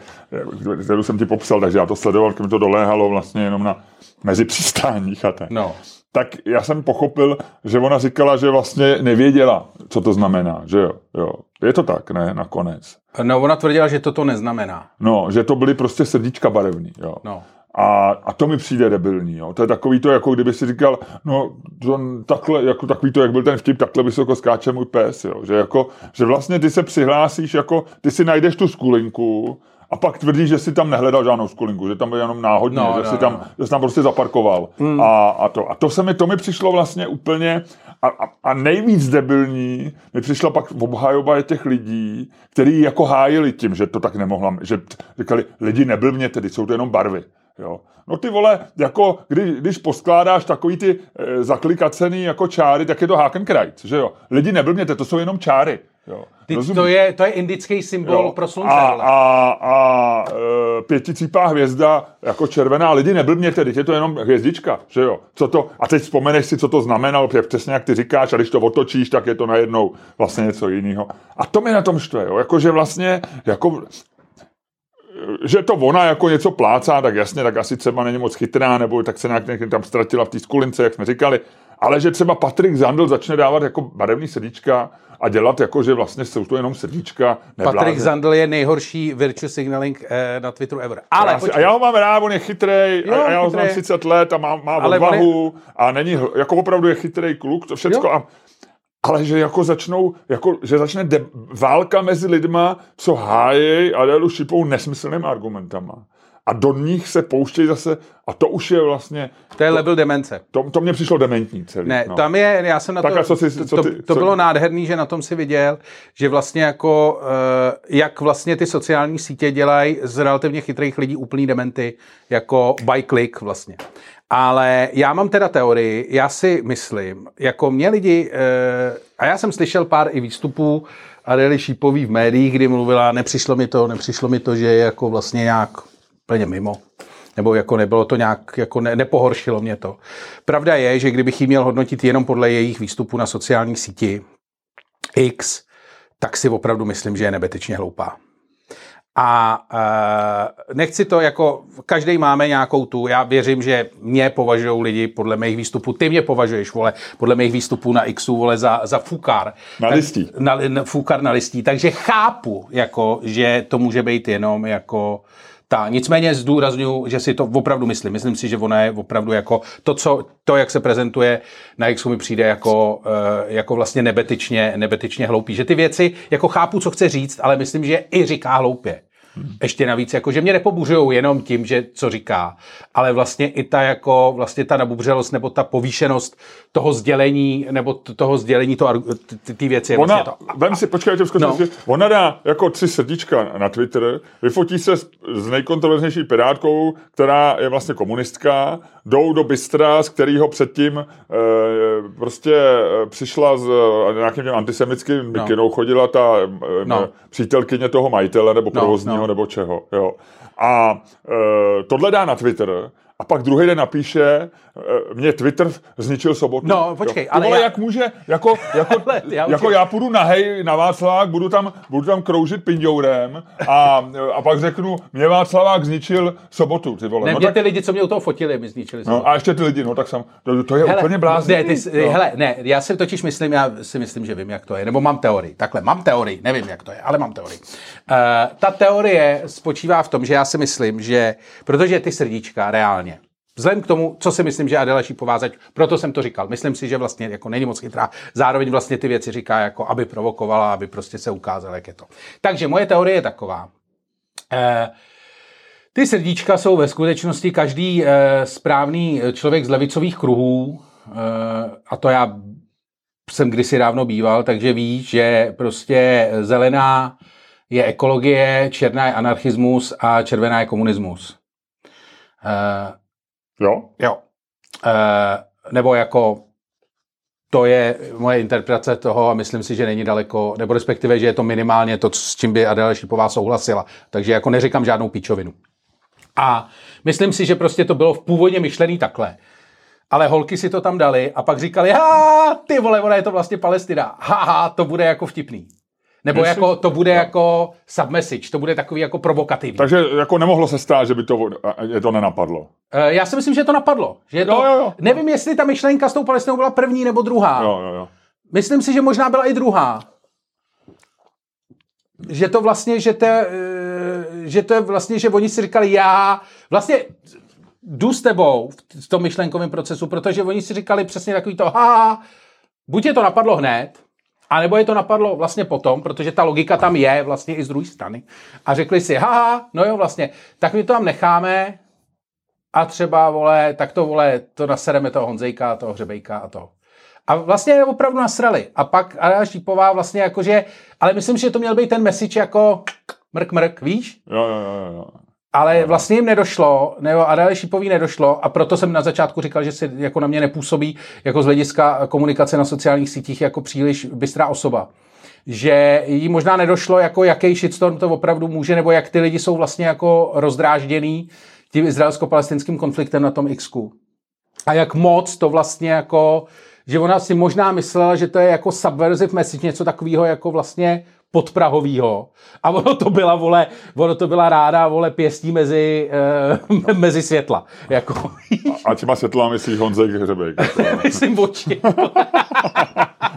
kterou jsem ti popsal, takže já to sledoval, když mi to doléhalo vlastně jenom na mezi přistáních a tak. No. Tak já jsem pochopil, že ona říkala, že vlastně nevěděla, co to znamená, že jo, jo. Je to tak, ne, nakonec. No, ona tvrdila, že to to neznamená. No, že to byly prostě srdíčka barevný, jo. No. A, a to mi přijde debilní. Jo. To je takový to, jako kdyby si říkal, no to, takhle, jako takový to, jak byl ten vtip, takhle vysoko skáče můj pes. Jo. Že, jako, že vlastně ty se přihlásíš, jako ty si najdeš tu skulinku a pak tvrdíš, že si tam nehledal žádnou skulinku, že tam byl jenom náhodně, no, že, no, si tam, no. že jsi tam prostě zaparkoval. Hmm. A, a, to, a to se mi, to mi přišlo vlastně úplně a, a, a nejvíc debilní mi přišla pak obhajoba těch lidí, kteří jako hájili tím, že to tak nemohla, že říkali, lidi neblbně, tedy jsou to jenom barvy. Jo. No ty vole, jako když, když poskládáš takový ty e, zaklikacený jako čáry, tak je to Hakenkreuz, že jo. Lidi neblbněte, to jsou jenom čáry. Jo. Ty, to, je, to je indický symbol jo. pro slunce. A, a, a e, pěticípá hvězda jako červená, lidi neblbněte, teď je to jenom hvězdička, že jo. Co to, a teď vzpomeneš si, co to znamenalo, přesně jak ty říkáš, a když to otočíš, tak je to najednou vlastně něco jiného. A to mi na tom štve, jo. Jakože vlastně, jako že to ona jako něco plácá, tak jasně, tak asi třeba není moc chytrá, nebo tak se nějak tam ztratila v té skulince, jak jsme říkali. Ale že třeba Patrik Zandl začne dávat jako barevný srdíčka a dělat jako, že vlastně jsou to jenom srdíčka. Nebláze. Patrik Zandl je nejhorší virtue signaling eh, na Twitteru ever. Ale já si, a já ho mám rád, on je chytrý, jo, a já ho znám 30 let a má, má odvahu je... a není, jako opravdu je chytrý kluk, to všecko. Jo. A ale že jako začnou, jako, že začne de- válka mezi lidma, co hájejí Adélu Šipou nesmyslným argumentama. a do nich se pouštějí zase, a to už je vlastně, To je level demence. to, to mě přišlo dementní celý. Ne, no. tam je, já jsem na Tak to, co si- to, co to, ty- to co- bylo nádherný, že na tom si viděl, že vlastně jako, eh, jak vlastně ty sociální sítě dělají z relativně chytrých lidí úplný dementy, jako by click vlastně. Ale já mám teda teorii, já si myslím, jako mě lidi, eh, a já jsem slyšel pár i výstupů Adely Šípový v médiích, kdy mluvila, nepřišlo mi to, nepřišlo mi to, že je jako vlastně nějak plně mimo. Nebo jako nebylo to nějak, jako ne, nepohoršilo mě to. Pravda je, že kdybych ji měl hodnotit jenom podle jejich výstupů na sociální síti X, tak si opravdu myslím, že je nebetečně hloupá. A uh, nechci to jako, každý máme nějakou tu, já věřím, že mě považují lidi podle mých výstupů, ty mě považuješ, vole, podle mých výstupů na Xu, vole, za, za fukár. Na Tak- listí. Na, na, fukár na listí, takže chápu, jako, že to může být jenom jako ta. Nicméně zdůraznuju, že si to opravdu myslím. Myslím si, že ona je opravdu jako to, co, to jak se prezentuje na Xu mi přijde jako, eh, jako vlastně nebetyčně, nebetyčně hloupý. Že ty věci, jako chápu, co chce říct, ale myslím, že i říká hloupě. Ještě navíc, jako, že mě nepobuřují jenom tím, že co říká, ale vlastně i ta jako, vlastně ta nabubřelost nebo ta povýšenost toho sdělení, nebo toho sdělení, to, ty, ty- věci. Ona, vlastně to. vem si, počkej, já tě skočím, No. no. ona dá jako tři srdíčka na Twitter, vyfotí se s, s nejkontroverznější pirátkou, která je vlastně komunistka, jdou do Bystra, z kterého předtím e, prostě e, přišla s e, nějakým antisemickým mikinou, chodila ta e, No. no. přítelkyně toho majitele nebo No, provozního no. Nebo čeho. Jo. A e, tohle dá na Twitter a pak druhý den napíše, e, mě Twitter zničil sobotu. No, počkej, jo. Ale vole, já- jak může, jako, jako, Ale já jako já půjdu na hej, na Václavák, budu tam, budu tam kroužit pindourem a, a pak řeknu, mě Václavák zničil sobotu, ty vole. Ne, no, mě tak, ty lidi, co mě u toho fotili, mi zničili. no, a ještě ty lidi, no tak sam, to, to je hele, úplně blázný. Ne, ty, jsi- hele, ne, já si totiž myslím, já si myslím, že vím, jak to je, nebo mám teorii. Takhle, mám teorii, nevím, jak to je, ale mám teorii. Uh, ta teorie spočívá v tom, že já si myslím, že, protože ty srdíčka reálně, Vzhledem k tomu, co si myslím, že Adela Šípová zač, proto jsem to říkal. Myslím si, že vlastně jako není moc chytrá. Zároveň vlastně ty věci říká, jako aby provokovala, aby prostě se ukázala, jak je to. Takže moje teorie je taková. Eh, ty srdíčka jsou ve skutečnosti každý eh, správný člověk z levicových kruhů, eh, a to já jsem kdysi dávno býval, takže ví, že prostě zelená je ekologie, černá je anarchismus a červená je komunismus. Eh, Jo? jo. Eh, nebo jako to je moje interpretace toho a myslím si, že není daleko, nebo respektive, že je to minimálně to, s čím by Adela Šipová souhlasila. Takže jako neříkám žádnou píčovinu. A myslím si, že prostě to bylo v původně myšlený takhle. Ale holky si to tam dali a pak říkali, ha, ty vole, ona je to vlastně Palestina. Haha, to bude jako vtipný. Nebo jako, to bude jako submessage, to bude takový jako provokativní. Takže jako nemohlo se stát, že by to, je to nenapadlo. Eh, Já si myslím, že to napadlo. Že je to, Jo, jo, jo. Nevím, jestli ta myšlenka s tou Palestinou byla první nebo druhá. Jo, jo, jo. Myslím si, že možná byla i druhá. Že to vlastně, že to, eh, že to je vlastně, že oni si říkali, já vlastně jdu s tebou v tom myšlenkovém procesu, protože oni si říkali přesně takový to, ha, buď je to napadlo hned, a nebo je to napadlo vlastně potom, protože ta logika tam je vlastně i z druhé strany. A řekli si, haha, no jo vlastně, tak my to tam necháme a třeba, vole, tak to, vole, to nasereme toho Honzejka, toho Hřebejka a toho. A vlastně je opravdu nasrali. A pak Adela Šípová vlastně jakože, ale myslím, že to měl být ten message jako mrk mrk, víš? Jo, jo, jo, jo. Ale vlastně jim nedošlo, nebo Adele Šipový nedošlo a proto jsem na začátku říkal, že si jako na mě nepůsobí jako z hlediska komunikace na sociálních sítích jako příliš bystrá osoba. Že jí možná nedošlo, jako jaký shitstorm to opravdu může, nebo jak ty lidi jsou vlastně jako rozdrážděný tím izraelsko-palestinským konfliktem na tom Xku. A jak moc to vlastně jako, že ona si možná myslela, že to je jako subversive message, něco takového jako vlastně podprahovýho. A ono to byla, vole, ono to byla ráda, vole, pěstí mezi, uh, mezi světla. Jako, A těma světlá myslíš Honzek Hřebejk. myslím oči.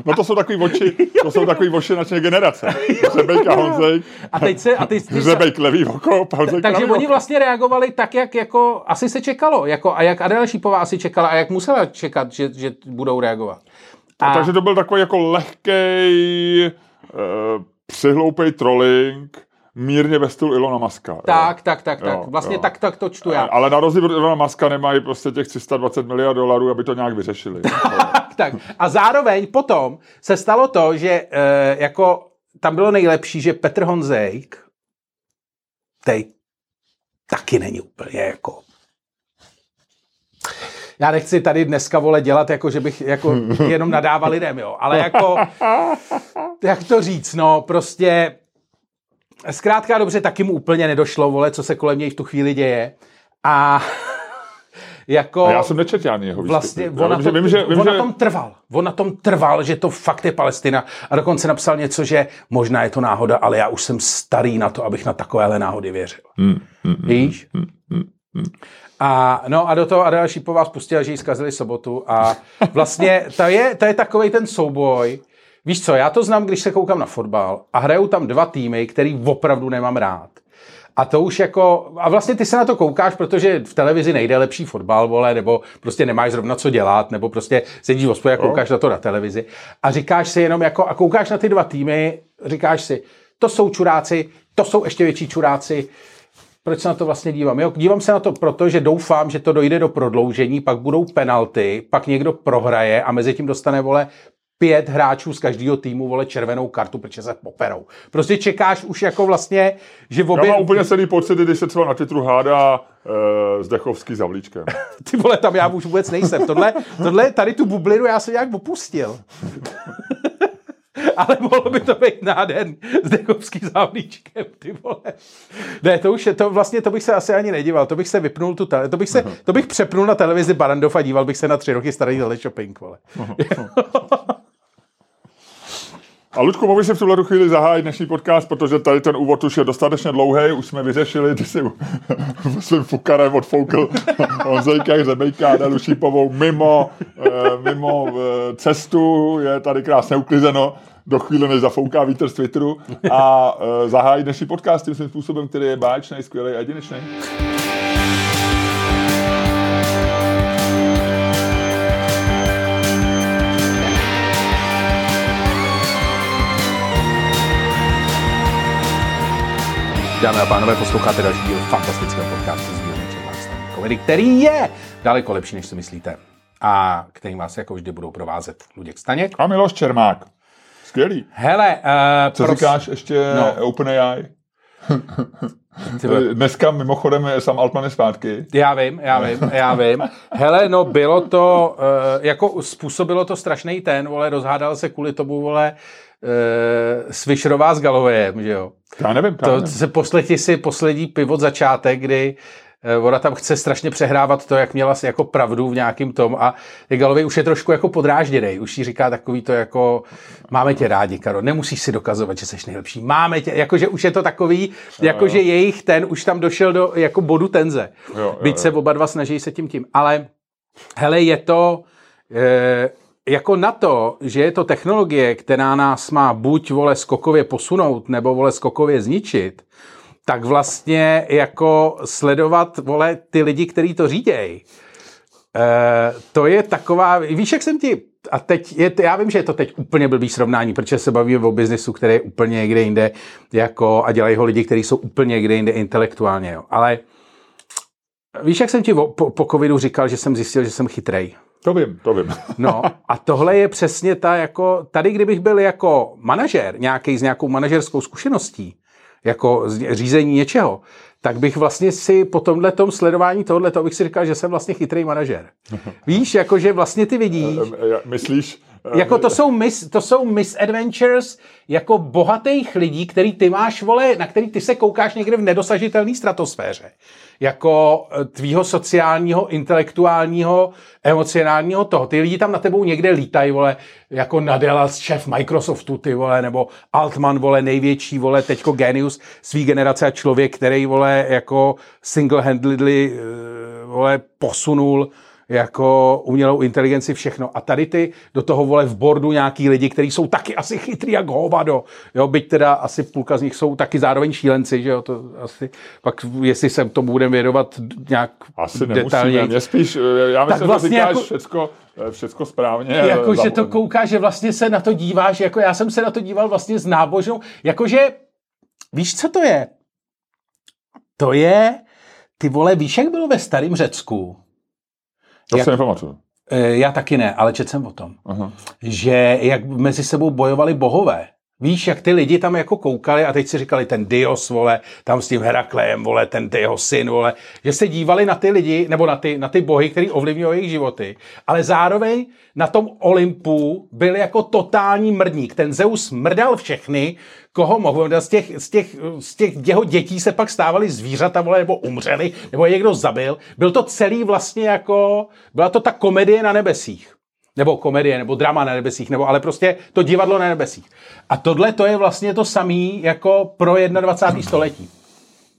No to jsou takový oči, to jsou takový oči naše generace. Hřebejk a Honzek. A teď se, a teď, Hřebejk levý oko, Honzek takže oni vlastně reagovali tak, jak jako asi se čekalo. Jako, a jak Adela Šípová asi čekala a jak musela čekat, že, že budou reagovat. A, Takže to byl takový jako lehkej, uh, přihloupej trolling mírně ve stylu Ilona Maska. Tak, tak, tak, tak. Vlastně jo. tak, tak to čtu já. Ale na rozdíl od Ilona Maska nemají prostě těch 320 miliard dolarů, aby to nějak vyřešili. tak, tak. A zároveň potom se stalo to, že e, jako tam bylo nejlepší, že Petr Honzejk, tej taky není úplně jako já nechci tady dneska vole dělat, jako že bych jako jenom nadával lidem, jo, ale jako, jak to říct, no, prostě zkrátka dobře, taky mu úplně nedošlo, vole, co se kolem něj v tu chvíli děje a jako... A já jsem nečet žádný jeho Vlastně on, na, to, vím, že, vím, on že... na tom trval. On na tom trval, že to fakt je Palestina. A dokonce napsal něco, že možná je to náhoda, ale já už jsem starý na to, abych na takovéhle náhody věřil. Hmm, hmm, Víš? Hmm, hmm, hmm. A, no a do toho Adela Šípová spustila, že jí zkazili sobotu a vlastně to je, to je takový ten souboj. Víš co, já to znám, když se koukám na fotbal a hrajou tam dva týmy, který opravdu nemám rád. A to už jako, a vlastně ty se na to koukáš, protože v televizi nejde lepší fotbal, vole, nebo prostě nemáš zrovna co dělat, nebo prostě sedíš v hospodě a koukáš na to na televizi. A říkáš si jenom jako, a koukáš na ty dva týmy, říkáš si, to jsou čuráci, to jsou ještě větší čuráci, proč se na to vlastně dívám? Jo, dívám se na to proto, že doufám, že to dojde do prodloužení, pak budou penalty, pak někdo prohraje a mezi tím dostane, vole, pět hráčů z každého týmu vole červenou kartu, protože se poperou. Prostě čekáš už jako vlastně, že v obě... Já mám úplně stejný pocit, když se třeba na Twitteru hádá e, Zdechovský za vlíčkem. Ty vole, tam já už vůbec nejsem. Tohle, tohle tady tu bublinu já jsem nějak opustil. ale mohlo by to být nádherný s Dechovský závlíčkem, ty vole. Ne, to už je, to vlastně, to bych se asi ani nedíval, to bych se vypnul tu tele, to bych se, to bych přepnul na televizi Barandov a díval bych se na tři roky starý teleshopping, vole. A Ludku, mohl si v tuhle chvíli zahájit dnešní podcast, protože tady ten úvod už je dostatečně dlouhý, už jsme vyřešili, ty si svým fukarem odfoukl Honzejka Řebejka a Dalu Šípovou mimo, eh, mimo eh, cestu, je tady krásně uklizeno do chvíle, než zafouká vítr z Twitteru a eh, zahájit dnešní podcast tím svým způsobem, který je báječný, skvělý a jedinečný. Dámy a pánové, posloucháte další díl fantastického podcastu z dílny komedy, který je daleko lepší, než si myslíte. A který vás jako vždy budou provázet Luděk Staněk. A Miloš Čermák. Skvělý. Hele, uh, Co pros... říkáš ještě no. OpenAI? Dneska mimochodem Sam Altman je zpátky. Já vím, já vím, já vím. Hele, no bylo to, uh, jako způsobilo to strašný ten, vole, rozhádal se kvůli tomu, vole, uh, Svišerová s Galovejem, že jo. Já nevím. To nevím. se posleti si poslední pivot začátek, kdy uh, ona tam chce strašně přehrávat to, jak měla si jako pravdu v nějakým tom a Galovej už je trošku jako podrážděný, už jí říká takový to jako máme tě rádi, Karo, nemusíš si dokazovat, že jsi nejlepší, máme tě, jakože už je to takový, jakože jejich ten už tam došel do jako bodu tenze. Jo, jo, Byť jo. se oba dva snaží se tím tím, ale hele, je to, e, jako na to, že je to technologie, která nás má buď vole skokově posunout, nebo vole skokově zničit, tak vlastně jako sledovat vole ty lidi, kteří to řídějí. E, to je taková, víš, jak jsem ti, a teď, je, já vím, že je to teď úplně blbý srovnání, protože se bavíme o biznesu, který je úplně někde jinde, jako, a dělají ho lidi, kteří jsou úplně někde jinde intelektuálně, jo. ale víš, jak jsem ti po, po covidu říkal, že jsem zjistil, že jsem chytrej. To vím, to vím. No a tohle je přesně ta jako, tady kdybych byl jako manažer, nějaký s nějakou manažerskou zkušeností, jako řízení něčeho, tak bych vlastně si po tomhle tom sledování tohle, to bych si říkal, že jsem vlastně chytrý manažer. Víš, jakože vlastně ty vidíš. Myslíš, jako to jsou, mis, to jsou misadventures jako bohatých lidí, který ty máš, vole, na který ty se koukáš někde v nedosažitelné stratosféře. Jako eh, tvýho sociálního, intelektuálního, emocionálního toho. Ty lidi tam na tebou někde lítají, vole, jako Nadella, šéf Microsoftu, ty vole, nebo Altman, vole, největší, vole, teďko genius svý generace a člověk, který, vole, jako single-handedly, eh, vole, posunul jako umělou inteligenci, všechno. A tady ty do toho vole v bordu nějaký lidi, kteří jsou taky asi chytrý jak hovado. Jo, byť teda asi půlka z nich jsou taky zároveň šílenci, že jo, to asi, pak jestli se tomu budeme věnovat nějak asi detailně. Mě spíš, já myslím, vlastně že říkáš jako, všecko, všecko správně. Jako, že to kouká, že vlastně se na to díváš, jako já jsem se na to díval vlastně s nábožnou, jakože Víš, co to je? To je, ty vole, víš, jak bylo ve starém Řecku? To Jak- se nepamatuju. E, Já taky ne, ale četl jsem o tom. Aha. že jak mezi sebou bojovali bohové. Víš, jak ty lidi tam jako koukali a teď si říkali ten Dios, vole, tam s tím Heraklejem, vole, ten jeho syn, vole, že se dívali na ty lidi, nebo na ty, na ty bohy, který ovlivňují jejich životy, ale zároveň na tom Olympu byl jako totální mrdník. Ten Zeus mrdal všechny, koho mohl. Z těch, z, těch, z těch jeho dětí se pak stávali zvířata, vole, nebo umřeli, nebo je někdo zabil. Byl to celý vlastně jako, byla to ta komedie na nebesích. Nebo komedie, nebo drama na nebesích, nebo ale prostě to divadlo na nebesích. A tohle to je vlastně to samý jako pro 21. století.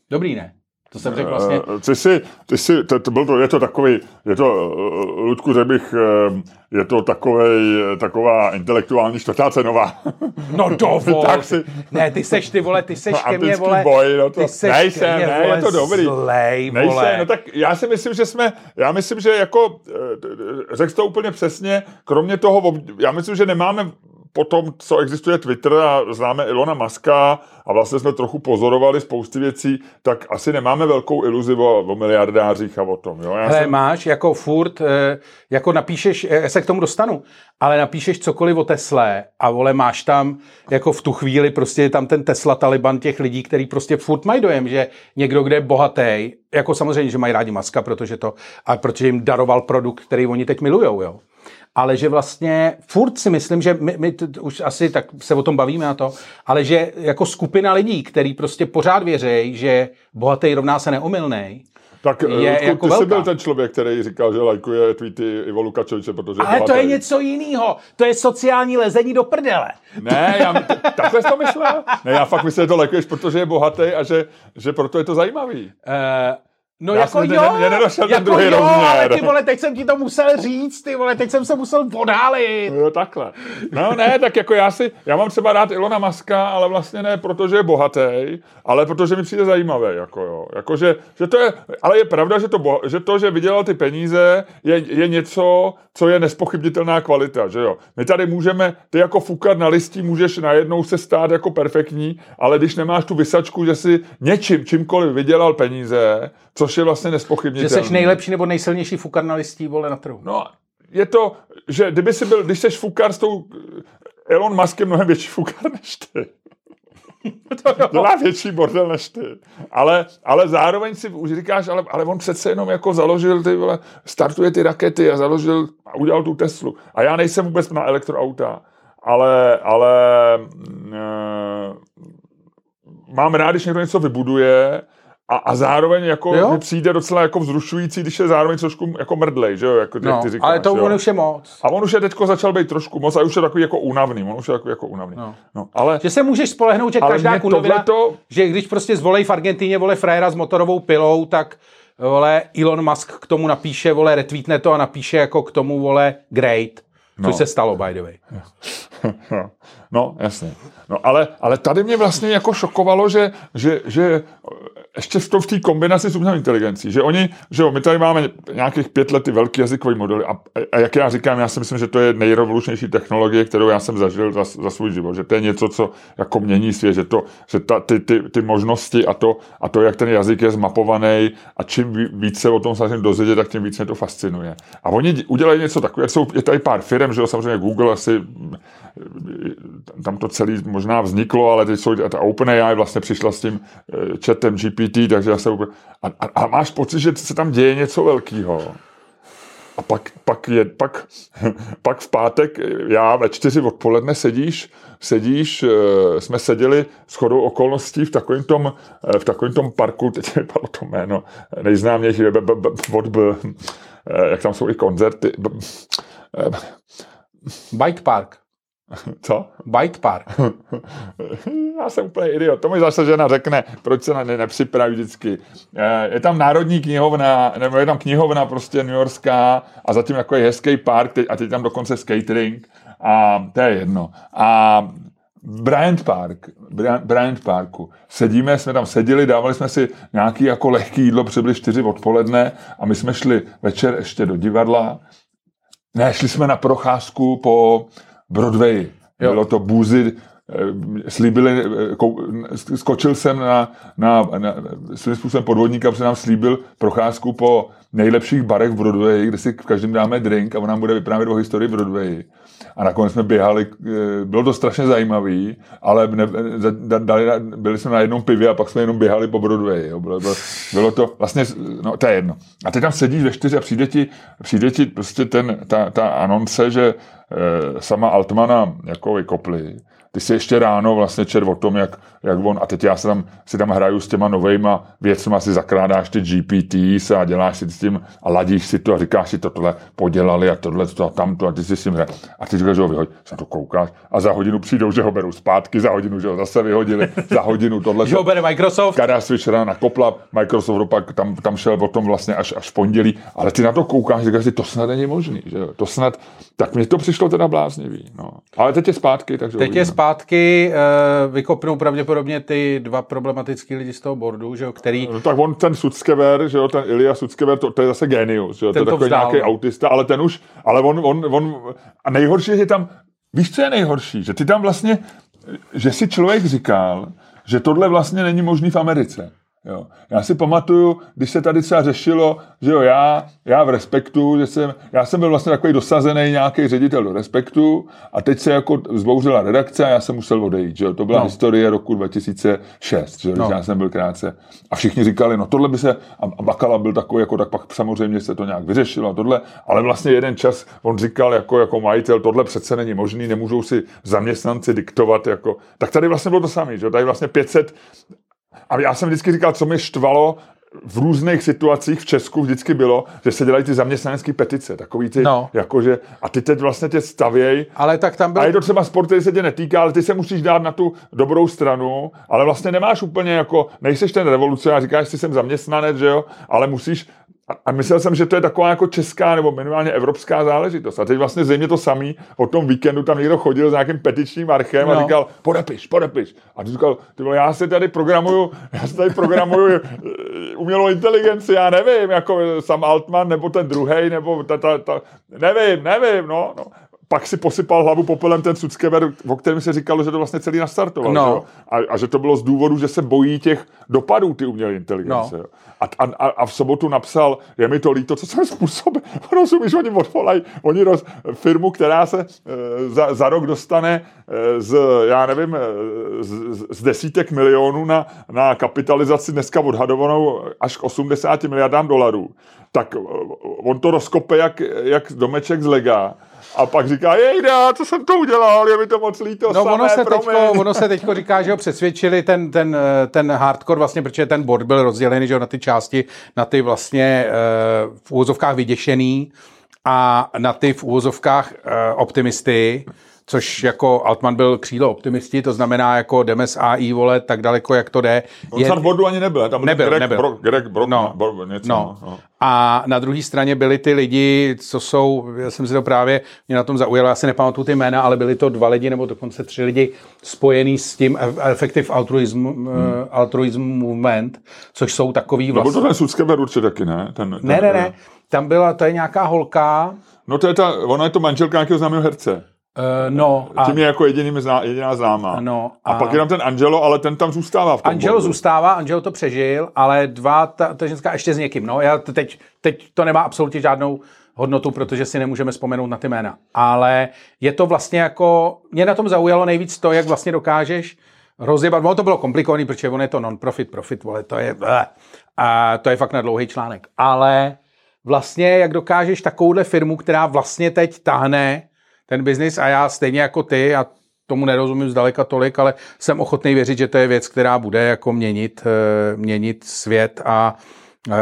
Dobrý, ne? To jsem řekl vlastně. Eh, Ty si, ty si, to, to byl to, je to takový, je to, eh, Ludku, řekl bych, eh, je to takovej, taková intelektuální čtvrtá cenová. No dovol. tak si- Ne, ty seš ty vole, ty seš No, ke mně, vole. boj, no to- ty seš nejsem, ke mně, ne, vole, je to dobrý. Zlej, vole. Nejsem, no tak já si myslím, že jsme, já myslím, že jako, řekl jsi to úplně přesně, kromě toho, já myslím, že nemáme po tom, co existuje Twitter a známe Ilona Maska a vlastně jsme trochu pozorovali spousty věcí, tak asi nemáme velkou iluzi o, o miliardářích a o tom. Jo? Já Hele, jsem, máš jako furt, eh, jako napíšeš, eh, já se k tomu dostanu, ale napíšeš cokoliv o Tesle a vole, máš tam jako v tu chvíli prostě je tam ten Tesla Taliban těch lidí, který prostě furt mají dojem, že někdo, kde je bohatý, jako samozřejmě, že mají rádi Maska, protože to, a protože jim daroval produkt, který oni teď milujou, jo. Ale že vlastně furt si myslím, že my, my t- už asi tak se o tom bavíme na to, ale že jako skupina lidí, který prostě pořád věří, že bohatý rovná se neomylnej, tak je je, Ludku, jako ty jsi velká. byl ten člověk, který říkal, že lajkuje tweety Ivo Lukačoviče, protože Ale to bohatý. je něco jiného. To je sociální lezení do prdele. Ne, já, takhle jsi to myslel? Ne, já fakt myslím, že to lajkuješ, protože je bohatý a že, že proto je to zajímavý. Uh, no Já jako jsem jo, ne- ten jako druhý jo, rozměr. ale ty vole, teď jsem ti to musel říct, ty vole, teď jsem se musel odhálit. Jo, takhle. No ne, tak jako já si, já mám třeba rád Ilona Maska, ale vlastně ne protože je bohatý, ale protože mi přijde zajímavý, jako jo. Jako, že, že to je, ale je pravda, že to, bo, že to, že vydělal ty peníze, je, je něco, co je nespochybnitelná kvalita, že jo. My tady můžeme, ty jako fukat na listí můžeš najednou se stát jako perfektní, ale když nemáš tu vysačku, že si něčím, čímkoliv vydělal peníze, což je vlastně Že nespochybnitelné. jsi nejlepší nebo nejsilnější fukar na listí, vole, na trhu. No, je to, že kdyby si byl, když jsi fukar s tou Elon Musk je mnohem větší fukar než ty. Dělá větší bordel než ty. Ale, ale zároveň si už říkáš, ale, ale on přece jenom jako založil ty vole, startuje ty rakety a založil a udělal tu Teslu. A já nejsem vůbec na elektroauta, ale, ale e, mám rád, když někdo něco vybuduje a, a zároveň jako Jo. mi přijde docela jako vzrušující, když je zároveň trošku jako mrdlej, že jo, jako ty, No, ty říkáš, ale to jo. on už je moc. A on už je teďko začal být trošku moc a už je takový jako únavný, on už je takový jako únavný. No. No, ale, Že se můžeš spolehnout, že každá kundovina, tohleto, že když prostě zvolej v Argentíně, vole, frajera s motorovou pilou, tak vole, Elon Musk k tomu napíše, vole, retweetne to a napíše jako k tomu, vole, great. Což No. se stalo, by the way. no, jasně. No, ale, ale tady mě vlastně jako šokovalo, že, že, že ještě v, to, v té kombinaci s umělou inteligencí, že oni, že jo, my tady máme nějakých pět let ty velký jazykový modely a, a, jak já říkám, já si myslím, že to je nejrevolučnější technologie, kterou já jsem zažil za, za svůj život, že to je něco, co jako mění svět, že, to, že ta, ty, ty, ty, možnosti a to, a to, jak ten jazyk je zmapovaný a čím ví- víc se o tom snažím dozvědět, tak tím víc mě to fascinuje. A oni dě- udělají něco takového, jsou, je tady pár firm, že jo, samozřejmě Google asi tam to celé možná vzniklo, ale teď jsou, ta OpenAI vlastně přišla s tím eh, chatem GPT, takže zase úplně, a, a, a máš pocit, že se tam děje něco velkého. A pak, pak, je, pak, pak v pátek, já ve čtyři odpoledne sedíš, sedíš, eh, jsme seděli s chodou okolností v takovém tom, eh, v takovém tom parku, teď mi vypadlo to jméno, nejznámější, b, b, b, od b, eh, jak tam jsou i koncerty, b, eh, Bike Park. Co? Bike Park. Já jsem úplně idiot. To mi zase žena řekne, proč se na ně nepřipraví vždycky. Eh, Je tam národní knihovna, nebo je tam knihovna prostě New Yorkská a zatím jako je hezký park a teď tam dokonce skatering a to je jedno. A Bryant Park, Bryant- Parku. Sedíme, jsme tam seděli, dávali jsme si nějaký jako lehký jídlo, byly čtyři odpoledne a my jsme šli večer ještě do divadla. Ne, šli jsme na procházku po Broadway. Jo. Bylo to Boozy, eh, slíbili, eh, kou, skočil jsem na, na, na svým způsobem podvodníka, protože nám slíbil procházku po nejlepších barech v Broadway, kde si v každém dáme drink a on nám bude vyprávět o historii Broadway. A nakonec jsme běhali, eh, bylo to strašně zajímavý, ale ne, dali, byli jsme na jednom pivě a pak jsme jenom běhali po Broadway. Jo. Bylo, bylo, bylo to vlastně, no to je jedno. A ty tam sedíš ve čtyři a přijde ti, přijde ti prostě ten, ta, ta anonce, že sama Altmana jako vykopli ty si ještě ráno vlastně čer o tom, jak, jak on, a teď já se tam, si tam hraju s těma novejma věcma, si zakládáš ty GPTs a děláš si s tím a ladíš si to a říkáš si to tohle podělali a tohle to a tamto a ty si s tím hraje. A ty říkáš, že ho vyhoď, se to koukáš a za hodinu přijdou, že ho berou zpátky, za hodinu, že ho zase vyhodili, za hodinu tohle. že ho bere Microsoft. Kada Switchera nakopla, Microsoft pak tam, tam šel o tom vlastně až, až v pondělí, ale ty na to koukáš, říkáš si, to snad není možný, že jo? to snad, tak mi to přišlo teda bláznivý, no. Ale teď je zpátky, takže Teď uvidíme. je zpátky uh, vykopnou pravděpodobně ty dva problematický lidi z toho bordu, že jo, který... No, tak on, ten Suckever, že jo, ten Ilya Suckever, to, to je zase genius, že jo, ten to je takový nějaký autista, ale ten už, ale on, on, on, a nejhorší je, že tam, víš, co je nejhorší, že ty tam vlastně, že si člověk říkal, že tohle vlastně není možný v Americe. Jo. Já si pamatuju, když se tady třeba řešilo, že jo, já, já v Respektu, že jsem, já jsem byl vlastně takový dosazený nějaký ředitel do Respektu a teď se jako zbouřila redakce a já jsem musel odejít, že jo. To byla no. historie roku 2006, že jo, no. já jsem byl krátce. A všichni říkali, no tohle by se, a Bakala byl takový, jako tak pak samozřejmě se to nějak vyřešilo a tohle, ale vlastně jeden čas on říkal jako, jako majitel, tohle přece není možný, nemůžou si zaměstnanci diktovat, jako, tak tady vlastně bylo to samé, že jo, tady vlastně 500 a já jsem vždycky říkal, co mě štvalo v různých situacích v Česku vždycky bylo, že se dělají ty zaměstnanecké petice, takový ty, no. jakože, a ty teď vlastně tě stavěj. Ale tak tam byl... A je to třeba sport, který se tě netýká, ale ty se musíš dát na tu dobrou stranu, ale vlastně nemáš úplně jako, nejseš ten revolucionář, říkáš si, jsem zaměstnanec, že jo, ale musíš a myslel jsem, že to je taková jako česká nebo minimálně evropská záležitost. A teď vlastně zřejmě to samý. O tom víkendu tam někdo chodil s nějakým petičním archem no. a říkal, podepiš, podepiš. A ty říkal, ty vole, já se tady programuju, já se tady programuju eh, umělou inteligenci, já nevím, jako sam Altman nebo ten druhý, nebo ta, ta, ta, nevím, nevím, no, no pak si posypal hlavu popelem ten Suckever, o kterém se říkalo, že to vlastně celý nastartoval. No. A, a, že to bylo z důvodu, že se bojí těch dopadů ty umělé inteligence. No. A, a, a, v sobotu napsal, je mi to líto, co jsem způsobil. Rozumíš, oni odvolají, oni roz, firmu, která se e, za, za rok dostane e, z, já nevím, e, z, z desítek milionů na, na kapitalizaci dneska odhadovanou až k 80 miliardám dolarů, tak on to rozkope jak, jak domeček z lega a pak říká, jejda, co jsem to udělal, je mi to moc líto, no, samé, ono se, teďko, ono se teďko říká, že ho přesvědčili ten, ten, ten hardcore vlastně, protože ten board byl rozdělený že na ty části, na ty vlastně uh, v úvozovkách vyděšený a na ty v úvozovkách uh, optimisty, což jako Altman byl křídlo optimisti, to znamená jako jdeme z AI, vole, tak daleko, jak to jde. On je... boardu ani nebyl, tam byl nebyl, Greg, nebyl. Bro, Greg Brock, no, Bro, něco. No. No. A na druhé straně byli ty lidi, co jsou, já jsem si to právě mě na tom zaujalo, já si nepamatuju ty jména, ale byli to dva lidi nebo dokonce tři lidi spojený s tím Effective Altruism, hmm. uh, altruism Movement, což jsou takový vlastně... Nebo to ten Suckeber určitě taky, ne? Ten, ten, ne, ne, ne. Tam byla, to je nějaká holka. No to je ta, ona je to manželka nějakého známého herce. Uh, no. A, Tím je jako jediný zná, jediná známá. No, a, a, pak je tam ten Angelo, ale ten tam zůstává v tom Angelo bodu. zůstává, Angelo to přežil, ale dva, ta, ta ženská ještě s někým. No, já teď, teď to nemá absolutně žádnou hodnotu, protože si nemůžeme vzpomenout na ty jména. Ale je to vlastně jako, mě na tom zaujalo nejvíc to, jak vlastně dokážeš rozjebat, ono to bylo komplikovaný, protože on je to non-profit, profit, vole, to je, a to je fakt na dlouhý článek. Ale vlastně, jak dokážeš takovouhle firmu, která vlastně teď tahne ten biznis a já stejně jako ty a tomu nerozumím zdaleka tolik, ale jsem ochotný věřit, že to je věc, která bude jako měnit, eh, měnit svět a eh,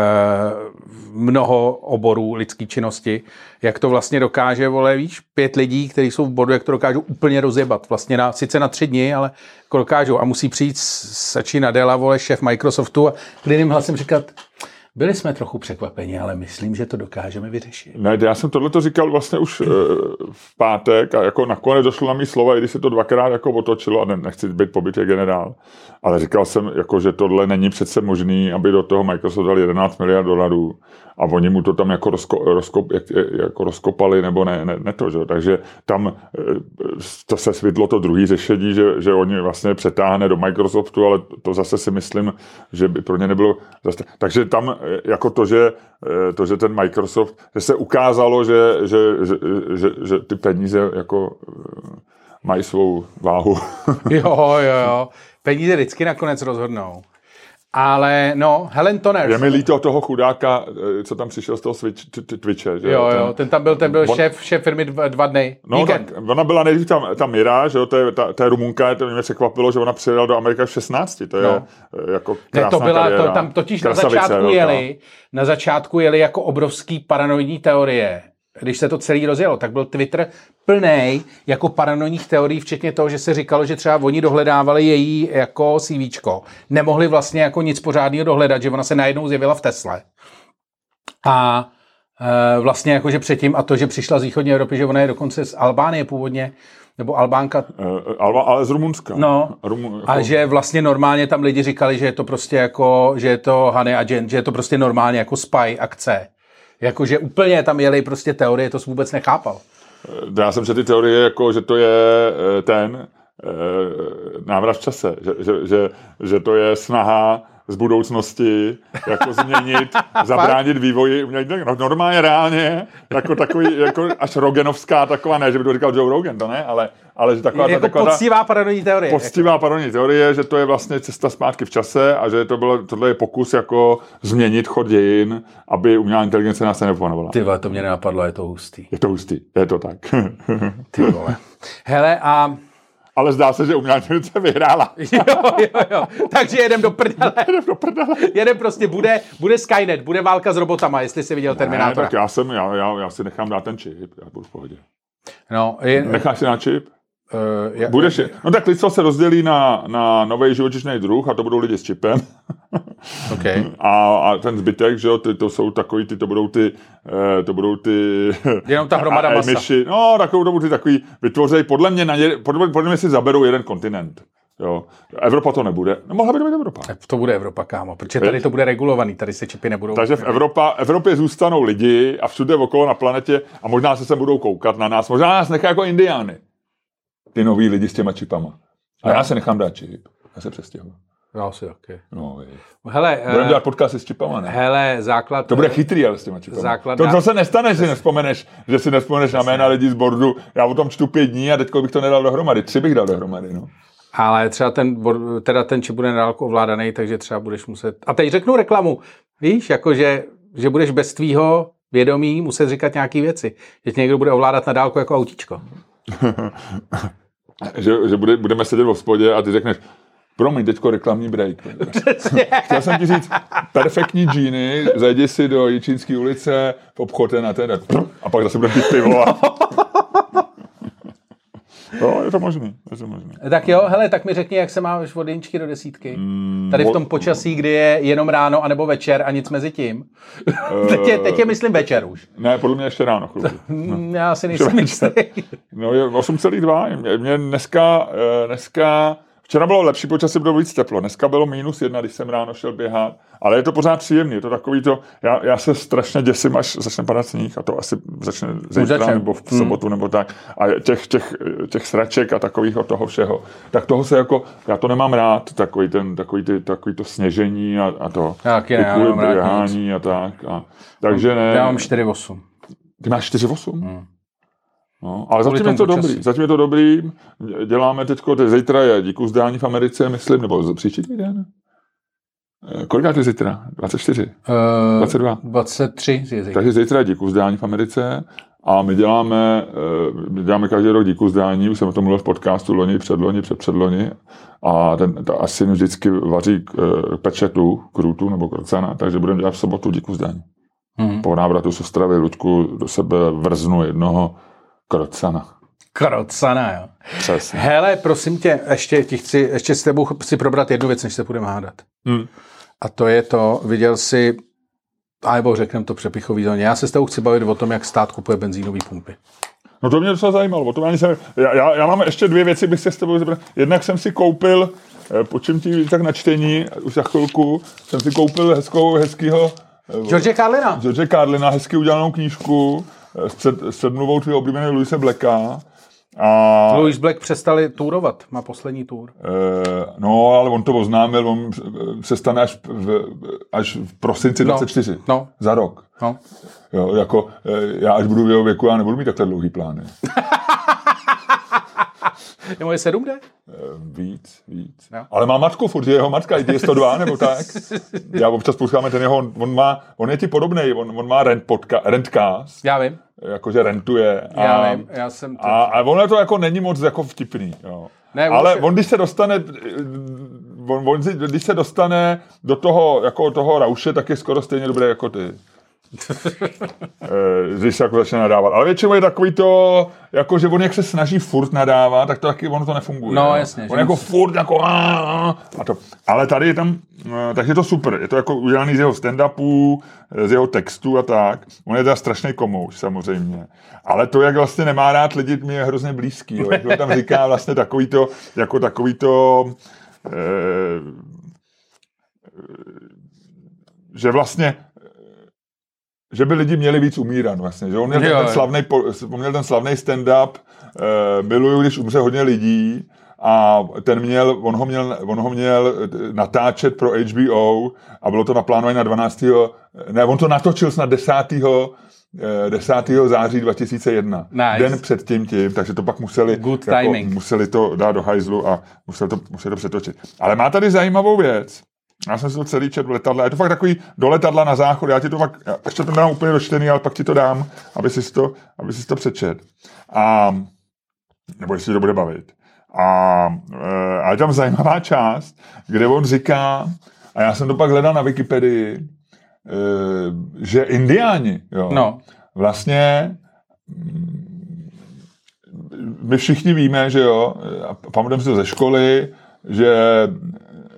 mnoho oborů lidské činnosti, jak to vlastně dokáže, vole, víš, pět lidí, kteří jsou v bodu, jak to dokážou úplně rozjebat, vlastně na, sice na tři dny, ale jako dokážou. A musí přijít Sači Nadella, vole, šéf Microsoftu a klidným hlasem říkat, Byli jsme trochu překvapeni, ale myslím, že to dokážeme vyřešit. Ne, já jsem tohle to říkal vlastně už e, v pátek a jako nakonec došlo na mý slova, i když se to dvakrát jako otočilo a ne, nechci být pobytě generál, ale říkal jsem, jako, že tohle není přece možný, aby do toho Microsoft dal 11 miliard dolarů a oni mu to tam jako, rozko, rozkop, jak, jako rozkopali, nebo ne, ne, ne to, že? takže tam e, to se svidlo to druhý řešení, že, že oni vlastně přetáhne do Microsoftu, ale to zase si myslím, že by pro ně nebylo zase. Takže tam jako to, že, to, že ten Microsoft, že se ukázalo, že, že, že, že, že ty peníze jako mají svou váhu. jo, jo, jo. Peníze vždycky nakonec rozhodnou. Ale no, Helen Toner. Je mi líto toho chudáka, eh, co tam přišel z toho switch, Twitche. Že? Jo, ten, jo, ten tam byl, ten byl on, šéf, šéf firmy dva, dva dny. No, tak ona byla nejdřív tam, ta Mira, že jo, to je, ta, ta je Rumunka, to mě překvapilo, že ona přijela do Amerika v 16, to je no. Eh, jako krásná ne, to byla, kariéra. to, tam totiž na začátku jeli, na začátku jeli jako obrovský paranoidní teorie když se to celý rozjelo, tak byl Twitter plný jako paranoidních teorií, včetně toho, že se říkalo, že třeba oni dohledávali její jako CVčko. Nemohli vlastně jako nic pořádného dohledat, že ona se najednou zjevila v Tesle. A e, vlastně jakože předtím, a to, že přišla z východní Evropy, že ona je dokonce z Albánie původně, nebo Albánka. E, Alba, ale z Rumunska. No, Rumun, jako... a že vlastně normálně tam lidi říkali, že je to prostě jako, že je to Honey Agent, že je to prostě normálně jako spy akce. Jakože úplně tam jeli prostě teorie, to jsem vůbec nechápal. Eh, já jsem se ty teorie, jako, že to je eh, ten eh, návrat v čase, že, že, že, že to je snaha z budoucnosti jako změnit, zabránit vývoji. No, normálně, reálně, jako takový, jako až Rogenovská taková, ne, že by to říkal Joe Rogan, to ne, ale, ale že taková... Jako taková poctivá paranoidní teorie. Poctivá jako. paranoidní teorie, že to je vlastně cesta zpátky v čase a že to bylo, tohle je pokus jako změnit chod dějin, aby umělá inteligence nás nepomenovala. Ty vole, to mě nenapadlo, je to hustý. Je to hustý, je to tak. Ty vole. Hele, a ale zdá se, že umělá inteligence vyhrála. jo, jo, jo. Takže jedem do prdele. jedem do prdele. jedem prostě, bude, bude Skynet, bude válka s robotama, jestli jsi viděl Terminátora. Ne, tak já, jsem, já, já, já si nechám dát ten čip, já budu v pohodě. No, je... Necháš si na čip? Uh, já, Budeš, no tak lidstvo se rozdělí na, na nový živočišný druh a to budou lidi s čipem. Okay. A, a, ten zbytek, že jo, ty, to jsou takový, ty to budou ty, eh, to budou ty... Jenom ta hromada masa. Myši, no, takovou budou ty takový, vytvořejí, podle mě, na ně, podle, podle mě si zaberou jeden kontinent. Jo. Evropa to nebude. No, mohla by to být Evropa. To bude Evropa, kámo, protože tady to bude regulovaný, tady se čipy nebudou. Takže v Evropa, Evropě zůstanou lidi a všude okolo na planetě a možná se sem budou koukat na nás. Možná nás nechá jako indiány. Ty noví lidi s těma čipama. A já se nechám dát čip. Já se přestěhuji. Já si taky. No, hele, Budeme uh, dělat podcasty s čipama, ne? Hele, základ... To bude chytrý, ale s těma čipama. Základ, to, to se nestane, že si nespomeneš, že si nespomeneš na jména lidí z bordu. Já o tom čtu pět dní a teď bych to nedal dohromady. Tři bych dal dohromady, no. Ale třeba ten, teda ten čip bude nadálku ovládaný, takže třeba budeš muset... A teď řeknu reklamu. Víš, jako že, že budeš bez tvýho vědomí muset říkat nějaké věci. Že tě někdo bude ovládat na dálku jako autíčko. že, že bude, budeme sedět v hospodě a ty řekneš, Promiň, teďko reklamní break. Chtěl jsem ti říct, perfektní džíny, zajdi si do Jičínské ulice v obchodě na ten a pak zase budeme pít pivo. A... No, je to možný, je to možný. Tak jo, hele, tak mi řekni, jak se máš od jedničky do desítky. Mm, Tady v tom počasí, kdy je jenom ráno anebo večer a nic mezi tím. Teď, je, teď je, myslím, večer už. Ne, podle mě ještě ráno. No. Já si nejsem jistý. No je 8,2. Mě dneska, eh, dneska Včera bylo lepší počasí, bylo víc teplo. Dneska bylo minus jedna, když jsem ráno šel běhat. Ale je to pořád příjemný. Je to takový to, já, já se strašně děsím, až začne padat sníh a to asi začne zítra nebo v hmm. sobotu hmm. nebo tak. A těch, těch, těch sraček a takového toho všeho. Tak toho se jako, já to nemám rád, takový, ten, takový, ty, takový to sněžení a, a to. Taky ne, já mám rád a tak. A, takže ne. Já mám 4,8. Ty máš 4,8? Hmm. No, ale zatím je to počasí. dobrý. Zatím je to dobrý. Děláme teď, zítra je díku zdání v Americe, myslím, nebo příští týden. Eh, Kolik je zítra? 24? Uh, 22? 23 je zítra. Takže zítra je díku zdání v Americe a my děláme, eh, my děláme každý rok díku zdání, už jsem o tom mluvil v podcastu loni, předloni, předpředloni a ten, ta asi vždycky vaří eh, pečetu, krutu nebo krocana, takže budeme dělat v sobotu díku zdání. Mm. Po návratu z Ostravy Luďku do sebe vrznu jednoho Krocana. Krocana, jo. Přesně. Hele, prosím tě, ještě, ti chci, ještě s tebou chci probrat jednu věc, než se budeme hádat. Hmm. A to je to, viděl jsi A nebo řekneme to přepichový zóně. Já se s tebou chci bavit o tom, jak stát kupuje benzínové pumpy. No to mě docela zajímalo. O tom ani jsem, já, já, já, mám ještě dvě věci, bych se s tebou zebral. Jednak jsem si koupil, eh, počím ti tak na čtení, už za chvilku, jsem si koupil hezkou, hezkýho George Carlina. George Carlina, hezky udělanou knížku eh, před, předmluvou tvého oblíbeného Luise Blacka. A, Louis Black přestali tourovat, má poslední tour. eh, no, ale on to oznámil, on se stane až v, až v prosinci No, 24. no. Za rok. No. Jo, jako, eh, já až budu v jeho věku, já nebudu mít takhle dlouhý plány. Je moje 7D? Eh, Víc, víc. Jo. Ale má matku furt, je jeho matka, je 102 nebo tak. Já občas posloucháme ten jeho, on, má, on je ti podobný, on, on má rent podca, rentcast, Já vím, jakože rentuje. já a, vím, já jsem... To... A, a ono to jako není moc jako vtipný. Jo. Ne, on Ale on, když se dostane, on, on, si- když se dostane do toho, jako toho rauše, tak je skoro stejně dobrý jako ty. Eh, když se jako začne nadávat. Ale většinou je takový to, jako že on jak se snaží furt nadávat, tak to taky ono to nefunguje. No, jasně, On jako furt jako a, to. Ale tady je tam, eh, tak je to super. Je to jako udělaný z jeho stand-upů, eh, z jeho textu a tak. On je teda strašný komouš, samozřejmě. Ale to, jak vlastně nemá rád lidi, mi je hrozně blízký. Jo. Jak on tam říká vlastně takový to, jako takový to, eh, že vlastně že by lidi měli víc umírat vlastně, že on měl Jo, ten, slavný, on měl ten slavný stand-up, eh, miluju, když umře hodně lidí a ten měl, on ho měl, on ho měl eh, natáčet pro HBO a bylo to naplánované na 12. Ne, on to natočil snad 10. eh, 10. září 2001. Nice. Den před tím tím, takže to pak museli, Good jako, timing. museli to dát do hajzlu a museli to, museli to přetočit. Ale má tady zajímavou věc. Já jsem si to celý čet v letadle. Je to fakt takový do letadla na záchod. Já ti to fakt, já ještě to dám úplně dočtený, ale pak ti to dám, aby si to, aby si to přečet. A, nebo jestli to bude bavit. A, e, a je tam zajímavá část, kde on říká, a já jsem to pak hledal na Wikipedii, e, že indiáni, jo, No. vlastně mm, my všichni víme, že jo, a pamatujeme si to ze školy, že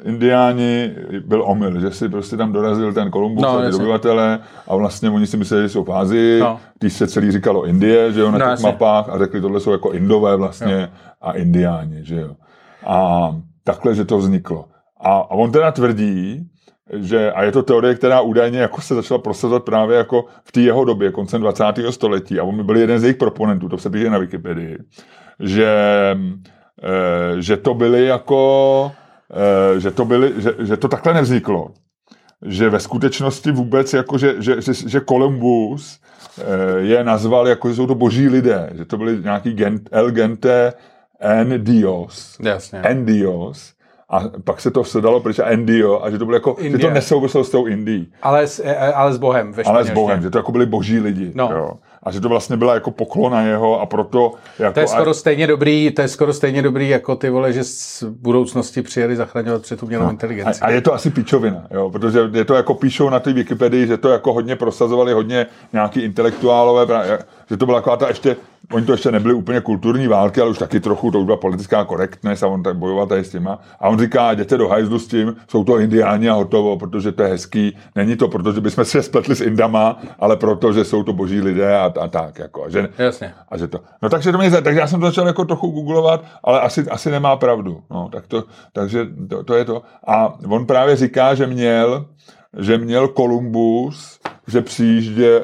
indiáni byl omyl, že si prostě tam dorazil ten Kolumbus No, a ty jasně. obyvatele a vlastně oni si mysleli, že jsou v Ázii, No. když se celý říkalo Indie, že jo, na No, těch jasně. mapách a řekli, tohle jsou jako Indové vlastně a Indiáni, že jo. A takhle, že to vzniklo. A, a on teda tvrdí, že, a je to teorie, která údajně jako se začala prosazovat právě jako v té jeho době, koncem 20. století, a on byl jeden z jejich proponentů, to se píše na Wikipedii, že, eh, že to byly jako, že to, byly, že, že to takhle nevzniklo. Že ve skutečnosti vůbec, jako že, že, že, že Columbus eh, je nazval jako, že jsou to boží lidé, že to byli nějaký gent, El Gente en Dios. Jasně. En Dios. A pak se to sedalo pryč a Endio, a že to bylo jako, že to India. nesouviselo s tou Indií, Ale s, e, ale s Bohem ve ale s. Bohem, že to jako byli boží lidi. No. Jo. A že to vlastně byla jako poklona jeho a proto jako To je a- skoro stejně dobrý, to je skoro stejně dobrý, jako ty vole, že z budoucnosti přijeli zachraňovat před umělou inteligenci. No. A, a je to asi píčovina, jo, protože je to jako píšou na té Wikipedii, že to jako hodně prosazovali hodně nějaký intelektuálové, že to byla taková ta ještě, oni to ještě nebyly úplně kulturní války, ale už taky trochu, to už byla politická korektnost a on tak bojoval tady s těma. A on říká, jděte do hajzlu s tím, jsou to indiáni a hotovo, protože to je hezký. Není to, protože bychom se spletli s Indama, ale proto, že jsou to boží lidé a, a tak. Jako, a že, Jasně. a že to. No takže to mě, takže já jsem to začal jako trochu googlovat, ale asi, asi nemá pravdu. No, tak to, takže to, to, je to. A on právě říká, že měl, že měl Kolumbus, že přijížděl,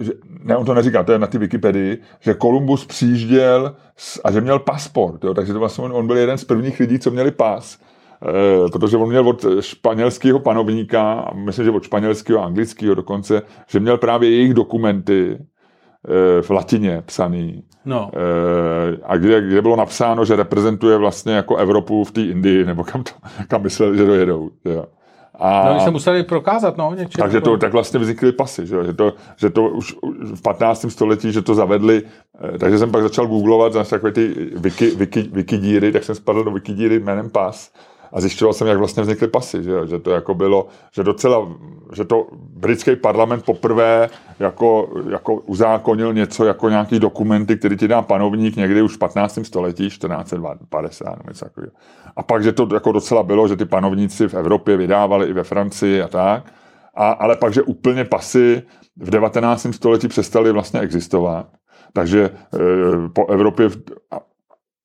že, ne, on to neříká, to je na ty Wikipedii, že Kolumbus přijížděl s, a že měl pasport, jo, takže to vlastně on, on byl jeden z prvních lidí, co měli pas. Eh, protože on měl od španělského panovníka, a myslím, že od španělského a anglického dokonce, že měl právě jejich dokumenty eh, v latině psaný. No. Eh, a kde, kde bylo napsáno, že reprezentuje vlastně jako Evropu v té Indii, nebo kam, to, kam mysleli, že dojedou. Jo. A, No, oni se museli prokázat, no, něčím. takže to, tak vlastně vznikly pasy, že, že, to, že to už v 15. století, že to zavedli, eh, takže jsem pak začal googlovat zase takové ty wiki, wiki, wikidíry, tak jsem spadl do wikidíry jménem pas a zjišťoval jsem, jak vlastně vznikly pasy, že, že to jako bylo, že docela, že to britský parlament poprvé jako, jako uzákonil něco jako nějaký dokumenty, který ti dá panovník někdy už v 15. století, 1450 nebo něco takového. A pak, že to jako docela bylo, že ty panovníci v Evropě vydávali i ve Francii a tak. A, ale pak, že úplně pasy v 19. století přestaly vlastně existovat. Takže e, po Evropě a,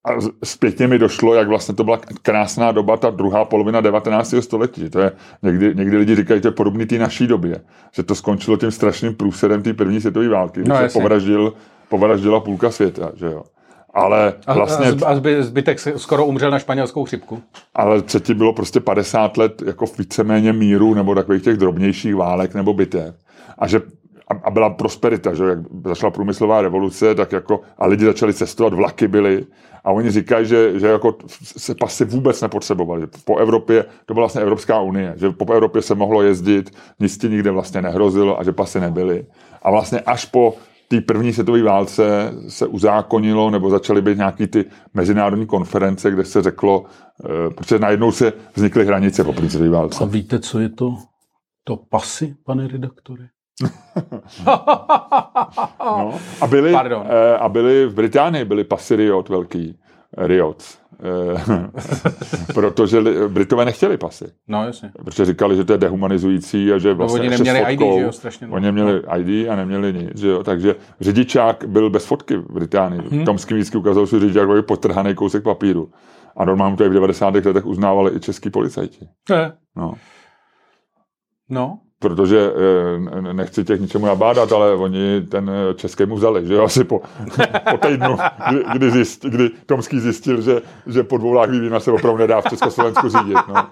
a zpětně mi došlo, jak vlastně to byla krásná doba, ta druhá polovina 19. století. To je, někdy, někdy lidi říkají, že to je podobný té naší době. Že to skončilo tím strašným průsedem té první světové války, No, se jasně. povraždil, povraždila půlka světa. Že jo. Ale vlastně, a, zb- a zby- zbytek skoro umřel na španělskou chřipku. ale předtím bylo prostě 50 let jako víceméně míru nebo takových těch drobnějších válek nebo bitev. A že a, a byla prosperita, že jak začala průmyslová revoluce, tak jako a lidi začali cestovat, vlaky byly a oni říkají, že, že jako se pasy vůbec nepotřebovali. Po Evropě, to byla vlastně Evropská unie, že po Evropě se mohlo jezdit, nic ti nikde vlastně nehrozilo a že pasy nebyly. A vlastně až po té první světové válce se uzákonilo, nebo začaly být nějaký ty mezinárodní konference, kde se řeklo, eh, protože najednou se vznikly hranice po první světové válce. A víte, co je to? To pasy, pane redaktore? No. A, Pardon. eh, a byly v Británii byly pasy Riot velký. Riot. Eh, protože Britové nechtěli pasy. No, jasně. Protože říkali, že to je dehumanizující a že vlastně oni ještě s neměli ID, fotkou- že jo, strašně. Oni měli ID a neměli nic, že jo. Takže řidičák byl bez fotky v Británii. Hmm. Tomský vždycky ukázal, že řidičák byl potrhaný kousek papíru. A normálně to i v 90. letech uznávali i český policajti. Ne. No. No, Protože eh, ne- nechci těch ničemu nabádat, ale oni ten eh, český mu vzali, že jo, asi po, po týdnu, kdy, kdy, zjist, kdy Tomský zjistil, že, že po dvou láhví vína se opravdu nedá v Československu řídit. No.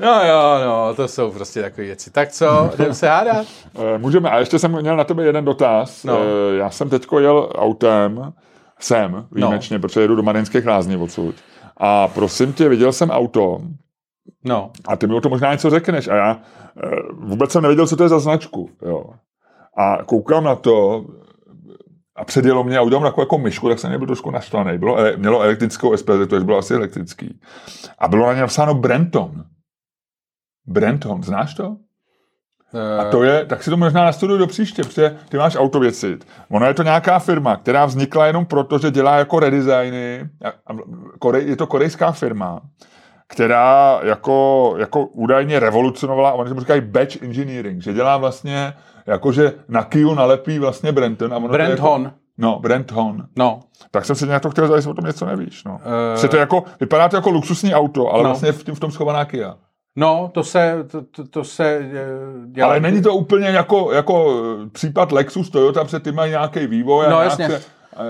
no jo, no, to jsou prostě takové věci. Tak co, jdem se hádat? Eh, Můžeme, a ještě jsem měl na tebe jeden dotaz. No. Já jsem teďko jel autem, sem výjimečně, no. protože jedu do Marinských lázní odsud. A prosím tě, viděl jsem auto, No, a ty mi o to možná něco řekneš. A já eh, vůbec jsem nevěděl, co to je za značku. Jo. A koukám na to a předjelo mě a udělám takovou jako myšku, tak jsem nebyl trošku naštvaný. Bylo, ele- mělo elektrickou SPD, to bylo asi elektrický. A bylo na něm napsáno Brenton. Brenton, znáš to? A to je, tak si to možná nastuduj do příště, protože ty máš autověcit. Ono je to nějaká firma, která vznikla jenom proto, že dělá jako redesigny. Je to korejská firma, která jako, jako údajně revolucionovala, a oni tomu říkají batch engineering, že dělá vlastně, jakože na Kiu nalepí vlastně Brenton. A ono Brent jako, Hon. No, Brent Hon. No, Tak jsem se nějak to chtěl zajistit, o tom něco nevíš. No. Eh. Uh, to jako, vypadá to jako luxusní auto, ale No. vlastně v, tím, v tom schovaná Kia. no, to se, to, to, to se eh, dělá. Ale není to úplně jako, jako eh, případ Lexus, Toyota, protože ty mají nějaký vývoj. a No, nějak jasně. Se,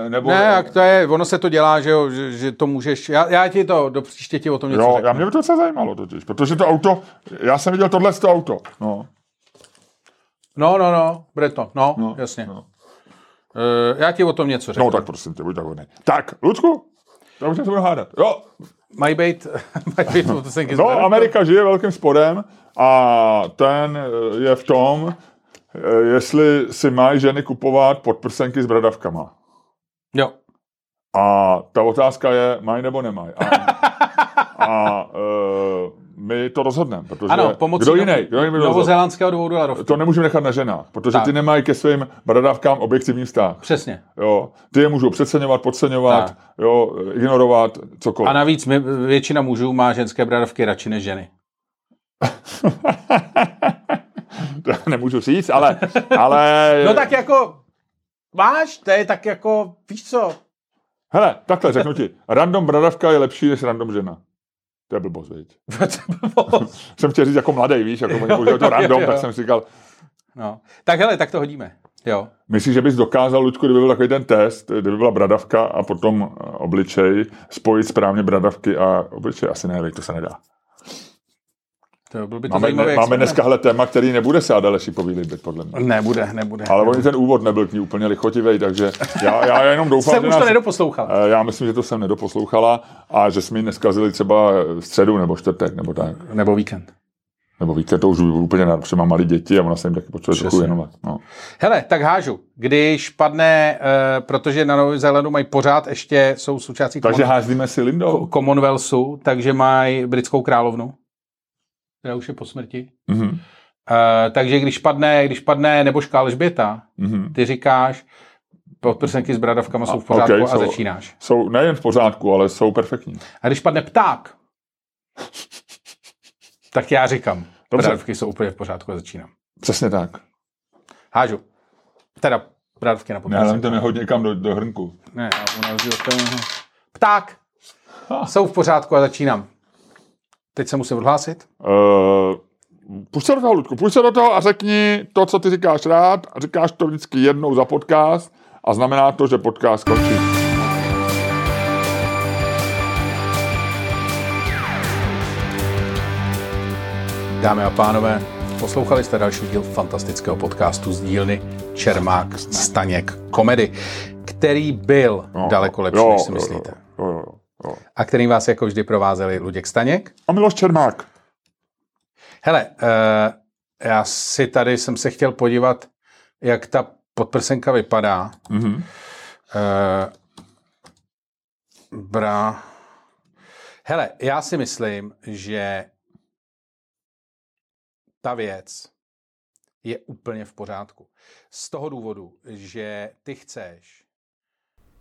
nebo, Ne, jak to je, ono se to dělá, že, jo, že, že to můžeš, já, já ti to, do příště ti o tom něco Jo, řeknu. já mě by to docela zajímalo totiž, protože to auto, já jsem viděl tohle to auto, no. No, no, no, Breton, no, No, jasně. no. Eh, já ti o tom něco řeknu. No tak prosím tě, buď tak hodný. Tak, Lucku, to už se budu hádat. Jo, Mají být, mají být motosenky no, Amerika žije velkým sporem a ten eh, je v tom, eh, jestli si mají ženy kupovat podprsenky s bradavkama. Jo. A ta otázka je, mají nebo nemají. A, a uh, my to rozhodneme, protože Ano, pomocí kdo jiný? Kdo jiný novozélandského dvoudolarovky. To nemůžeme nechat na ženách, protože Tak. ty nemají ke svým bradavkám objektivní vztah. Přesně. Jo, ty je můžou přeceňovat, podceňovat, Tak. jo, ignorovat, cokoliv. A navíc my, většina mužů má ženské bradavky radši než ženy. To nemůžu říct, ale, ale No tak jako, máš, to je tak jako, víš co, hele, takhle řeknu ti, random bradavka je lepší než random žena. To je blbost, viď? Jsem chtěl říct jako mladý, víš, jako oni používají to Jo, random, jo. tak jsem říkal, no. Tak hele, tak to hodíme. Jo. Myslíš, že bys dokázal, Lučku, kdyby byl takový ten test, kdyby byla bradavka a potom obličej, spojit správně bradavky a obličej? Asi ne, to se nedá. To byl by to Máme, ne, máme dneska hele téma, který nebude se Adele Šipový líbit, podle mě. Nebude, nebude. Ale oni ten úvod nebyl k ní úplně lichotivý, takže já, já jenom doufám, Jsem že už to nás, nedoposlouchal. Eh, Já myslím, že to jsem nedoposlouchala a že jsme ji neskazili třeba v středu nebo čtvrtek nebo tak. Nebo víkend. Nebo víte, to už úplně na, protože mám malé děti a ona se jim taky potřebuje trochu věnovat. No. Hele, tak hážu. Když padne, eh, protože na Novém Zélandu mají pořád ještě, jsou součástí Takže Common- házíme si Lindou. Commonwealthu, takže mají britskou královnu, která už je po smrti. Mhm. Eh, takže když padne, když padne nebožka Alžběta, Mhm. ty říkáš, podprsenky s bradavkama jsou v pořádku okay, a jsou- začínáš. Jsou nejen v pořádku, ale jsou perfektní. A když padne pták, Tak já říkám, Dobře. brádovky jsou úplně v pořádku a začínám. Přesně tak. Hážu. Teda brádovky na Ne, podpase. ale to nehodně někam do, do hrnku. Ne, a u nás je. Pták! Jsou v pořádku a začínám. Teď se musím odhlásit. Uh, Půjď se do toho, Ludku, půjď se do toho a řekni to, co ty říkáš rád a říkáš to vždycky jednou za podcast a znamená to, že podcast končí. Dámy a pánové, poslouchali jste další díl fantastického podcastu z dílny Čermák Staněk komedy, který byl No, daleko lepší, jo, než si myslíte. Jo, jo, jo. A kterým vás jako vždy provázeli Luděk Staněk. A Miloš Čermák. Hele, uh, já si tady jsem se chtěl podívat, jak ta podprsenka vypadá. Mhm. Uh, bra. Hele, já si myslím, že ta věc je úplně v pořádku. Z toho důvodu, že ty chceš